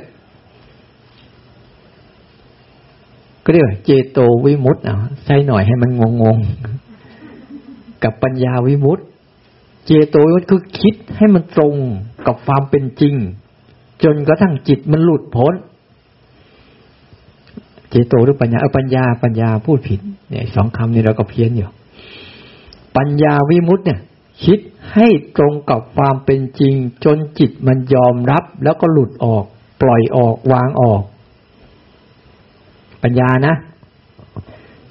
ก็เรียกเจโตวิมุตต์เอาใช้หน่อยให้มันงงงกับปัญญาวิมุตต์เจโตวิมุตต์คือคิดให้มันตรงกับความเป็นจริง จนกระทั่งจิตมันหลุดพ้น เจโตหรือปัญญาเออปัญญาปัญญาพูดผิด เนี่ยสองคำนี้เราก็เพี้ยนอยู่ ปัญญาวิมุตต์เนี่ย คิดให้ตรงกับความเป็นจริง จนจิตมันยอมรับ แล้วก็หลุดออก ปล่อยออกวางออก ปัญญานะ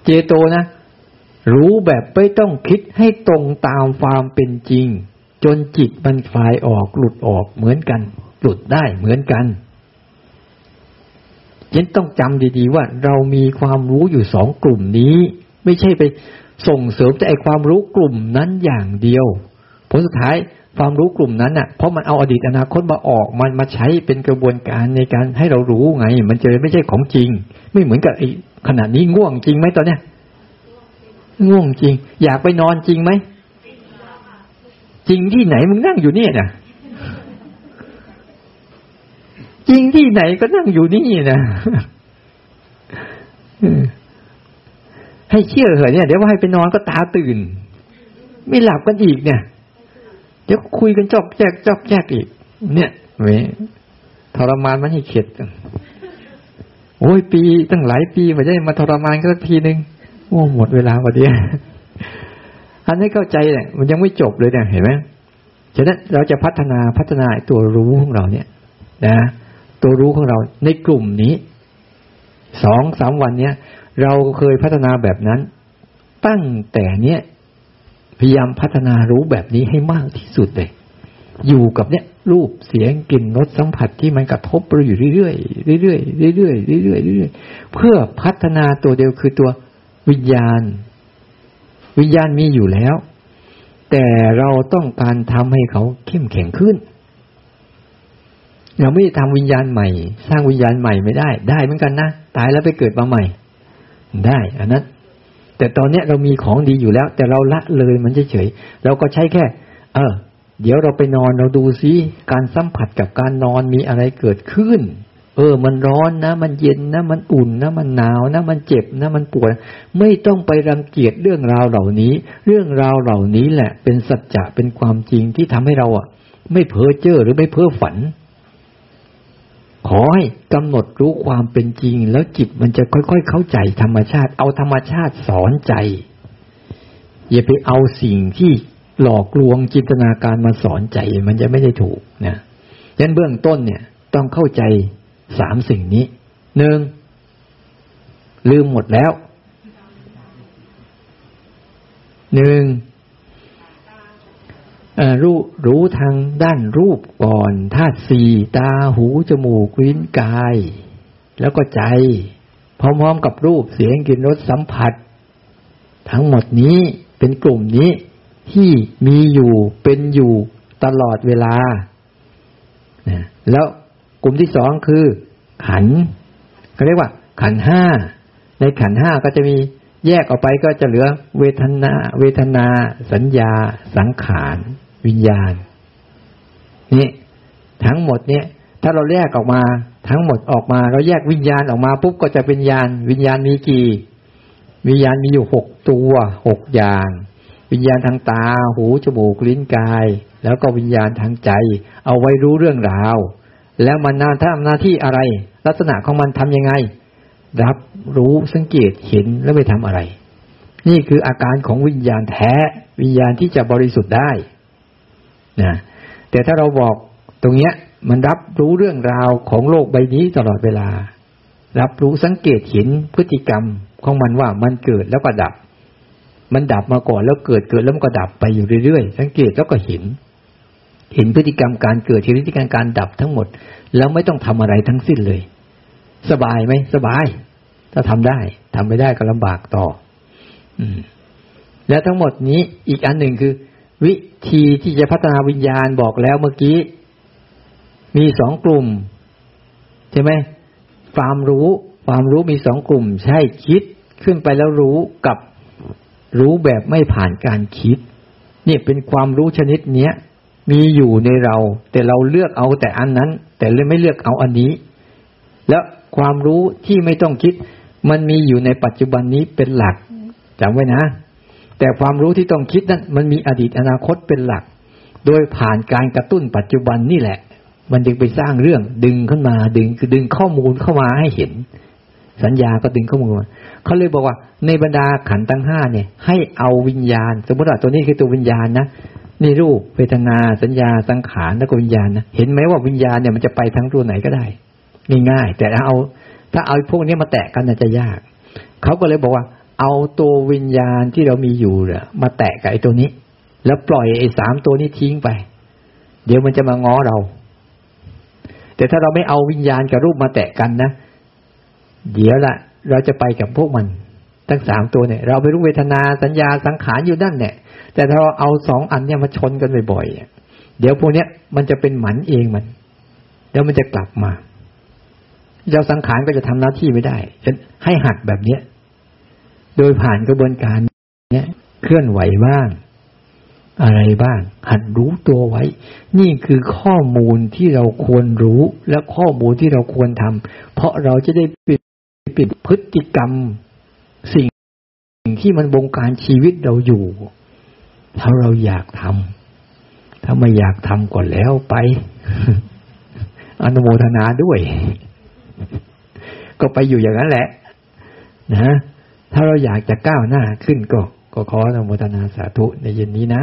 เจโตนะ รู้แบบไม่ต้องคิดให้ตรงตามความเป็นจริง จนจิตมันคลายออกหลุดออกเหมือนกัน หลุดได้เหมือนกันยันต้องจำดีๆว่าเรามีความรู้อยู่สองกลุ่มนี้ ไม่ใช่ไปส่งเสริมแต่ไอความรู้กลุ่มนั้นอย่างเดียว ผลสุดท้าย ความรู้กลุ่มนั้นน่ะเพราะมันเอาอดีตอนาคตมาออกมันมาใช้เป็นกระบวนการในการให้เรารู้ไง มันจะไม่ใช่ของจริง ไม่เหมือนกับไอ้ขนาดนี้ง่วงจริงไหมตอนเนี้ยง่วงจริง อยากไปนอนจริงไหมจริงที่ไหนมึงนั่งอยู่เนี่น่ะจริงที่ไหนก็นั่งอยู่นี่นะให้เชื่อเหอะเนี่ยเดี๋ยวว่าให้ไปนอนก็ตาตื่น ไม่หลับกันอีกเนี่ย เดี๋ยวคุยกันจอกแจกจอกแจกอีก เนี่ยเวทรมานมันให้เข็ดโอ้ยปีตั้งหลายปีมาได้มาทรมานก็ทีหนึ่งโอ้หมดเวลาพอดีอันนี้เข้าใจเนี่ยมันยังไม่จบเลยเนี่ยเห็นไหมฉะนั้นเราจะพัฒนาพัฒนาตัวรู้ของเราเนี่ย นะ ตัวรู้ของเราในกลุ่มนี้สองสามวันเนี้ยเราเคยพัฒนาแบบนั้น ตั้งแต่เนี้ย พยายามพัฒนารู้แบบนี้ให้มากที่สุดเลย อยู่กับเนี้ยรูปเสียงกลิ่นรสสัมผัสที่มันกระทบเราอยู่เรื่อยๆเรื่อยๆเรื่อยๆเรื่อยๆเรื่อยๆเพื่อพัฒนาตัวเดียวคือตัววิญญาณ วิญญาณมีอยู่แล้ว แต่เราต้องการทำให้เขาเข้มแข็งขึ้น เราไม่ได้ทำวิญญาณใหม่ สร้างวิญญาณใหม่ไม่ได้ ได้เหมือนกันนะ ตายแล้วไปเกิดมาใหม่ ได้อันนั้น แต่ตอนเนี้ยเรามีของดีอยู่แล้ว แต่เราละเลยมันเฉยๆเราก็ใช้แค่ เออ เดี๋ยวเราไปนอนเราดูซิการสัมผัสกับการนอนมีอะไรเกิดขึ้น เออ มันร้อนนะ มันเย็นนะ มันอุ่นนะ มันหนาวนะ มันเจ็บนะ มันปวดไม่ต้องไปรังเกียจเรื่องราวเหล่านี้ เรื่องราวเหล่านี้แหละ เป็นสัจจะเป็นความจริงที่ทำให้เราอะ ไม่เพ้อเจ้อหรือไม่เพ้อฝัน ขอให้กำหนดรู้ความเป็นจริง แล้วจิตมันจะค่อยๆ เข้าใจธรรมชาติ เอาธรรมชาติสอนใจ อย่าไปเอาสิ่งที่หลอกลวงจินตนาการมาสอนใจ มันจะไม่ได้ถูกนะดังนั้นเบื้องต้นเนี่ย ต้องเข้าใจสามสิ่งนี้หนึ่งลืมหมดแล้วหนึ่ง รู้รู้ทางด้านรูปก่อนธาตุสี่ตาหูจมูกลิ้นกาย แล้วก็ใจ พร้อมๆกับรูปเสียงกลิ่นรสสัมผัส ทั้งหมดนี้เป็นกลุ่มนี้ที่มีอยู่เป็นอยู่ตลอดเวลา แล้วกลุ่มที่สองคือ ขันเขาเรียกว่า ขันห้า ในขันห้าก็จะมีแยกออกไปก็จะเหลือเวทนา เวทนา สัญญา สังขาร วิญญาณนี่ทั้งหมดเนี่ย ถ้าเราแยกออกมา ทั้งหมดออกมา เราแยกวิญญาณออกมาปุ๊บก็จะเป็นญาณวิญญาณมีกี่ วิญญาณมีอยู่หกตัวหกอย่าง วิญญาณทางตา หูจมูกลิ้นกาย แล้วก็วิญญาณทางใจ เอาไว้รู้เรื่องราว แล้วมันนาทำหน้าที่อะไร ลักษณะของมันทํำยังไง รับรู้สังเกตเห็นแล้วไม่ทำอะไร นี่คืออาการของวิญญาณแท้ วิญญาณที่จะบริสุทธิ์ได้ นะแต่ถ้าเราบอกตรงเนี้ย มันรับรู้เรื่องราวของโลกใบนี้ตลอดเวลา รับรู้สังเกตเห็นพฤติกรรมของมันว่ามันเกิดแล้วก็ดับ มันดับมาก่อนแล้วเกิดเกิดแล้วมันก็ดับไปอยู่เรื่อยๆสังเกตแล้วก็เห็น เห็นพฤติกรรมการเกิดพฤติกรรมการดับทั้งหมด แล้วไม่ต้องทำอะไรทั้งสิ้นเลย สบายไหมสบาย ถ้าทำได้ทำไม่ได้ก็ลำบากต่อ อืมแล้วทั้งหมดนี้อีกอันหนึ่งคือ วิธีที่จะพัฒนาวิญญาณบอกแล้วเมื่อกี้ มีสองกลุ่ม ใช่ไหมความรู้ ความรู้มีสองกลุ่ม ใช่คิดขึ้นไปแล้วรู้กับรู้แบบไม่ผ่านการคิดนี่เป็นความรู้ชนิดเนี้ยมีอยู่ในเรา แต่เราเลือกเอาแต่อันนั้น แต่เลยไม่เลือกเอาอันนี้ แล้วความรู้ที่ไม่ต้องคิด มันมีอยู่ในปัจจุบันนี้เป็นหลักจำไว้นะ แต่ความรู้ที่ต้องคิดนั้นมันมีอดีตอนาคตเป็นหลัก โดยผ่านการกระตุ้นปัจจุบันนี่แหละ มันจึงไปสร้างเรื่องดึงขึ้นมาดึงคือดึงข้อมูลเข้ามาให้เห็น สัญญาก็ดึงข้อมูลมาเขาเลยบอกว่า ในบรรดาขันตั้งห้าเนี่ย ให้เอาวิญญาณ สมมติว่าตัวนี้คือตัววิญญาณนะนี่รูปเวทนาสัญญาสังขารแล้วก็วิญญาณนะเห็นไหมว่าวิญญาณเนี่ยมันจะไปทั้งตัวไหนก็ได้ง่ายๆแต่ถ้าเอา ถ้าเอาพวกนี้มาแตะกันจะยากเขาก็เลยบอกว่า เอาตัววิญญาณที่เรามีอยู่เนี่ยมาแตะกับไอ้ตัวนี้ แล้วปล่อยไอ้สามตัวนี้ทิ้งไป เดี๋ยวมันจะมาง้อเรา แต่ถ้าเราไม่เอาวิญญาณกับรูปมาแตะกันนะเดี๋ยวละเราจะไปกับพวกมัน ทั้งสามตัวเนี่ย เราไปรู้เวทนาสัญญาสังขารอยู่ด้านเนี่ยแต่ถ้าเราเอาสองอันเนี่ยมาชนกันบ่อยๆเดี๋ยวพวกเนี้ยมันจะเป็นหมันเองมันเดี๋ยวมันจะกลับมาเจ้าสังขารก็จะทำหน้าที่ไม่ได้จะให้หัดแบบเนี้ย โดยผ่านกระบวนการเนี้ยเคลื่อนไหวบ้าง อะไรบ้าง หัดรู้ตัวไว้ นี่คือข้อมูลที่เราควรรู้และข้อมูลที่เราควรทำเพราะเราจะได้ปิดปิดพฤติกรรม สิ่งที่มันบงการชีวิตเราอยู่ ถ้าเราอยากทำถ้าไม่อยากทำก่อนแล้วไปอนุโมทนาด้วย ก็ไปอยู่อย่างนั้นแหละ นะ ถ้าเราอยากจะก้าวหน้าขึ้นก็ก็ขออนุโมทนาสาธุในเย็นนี้นะ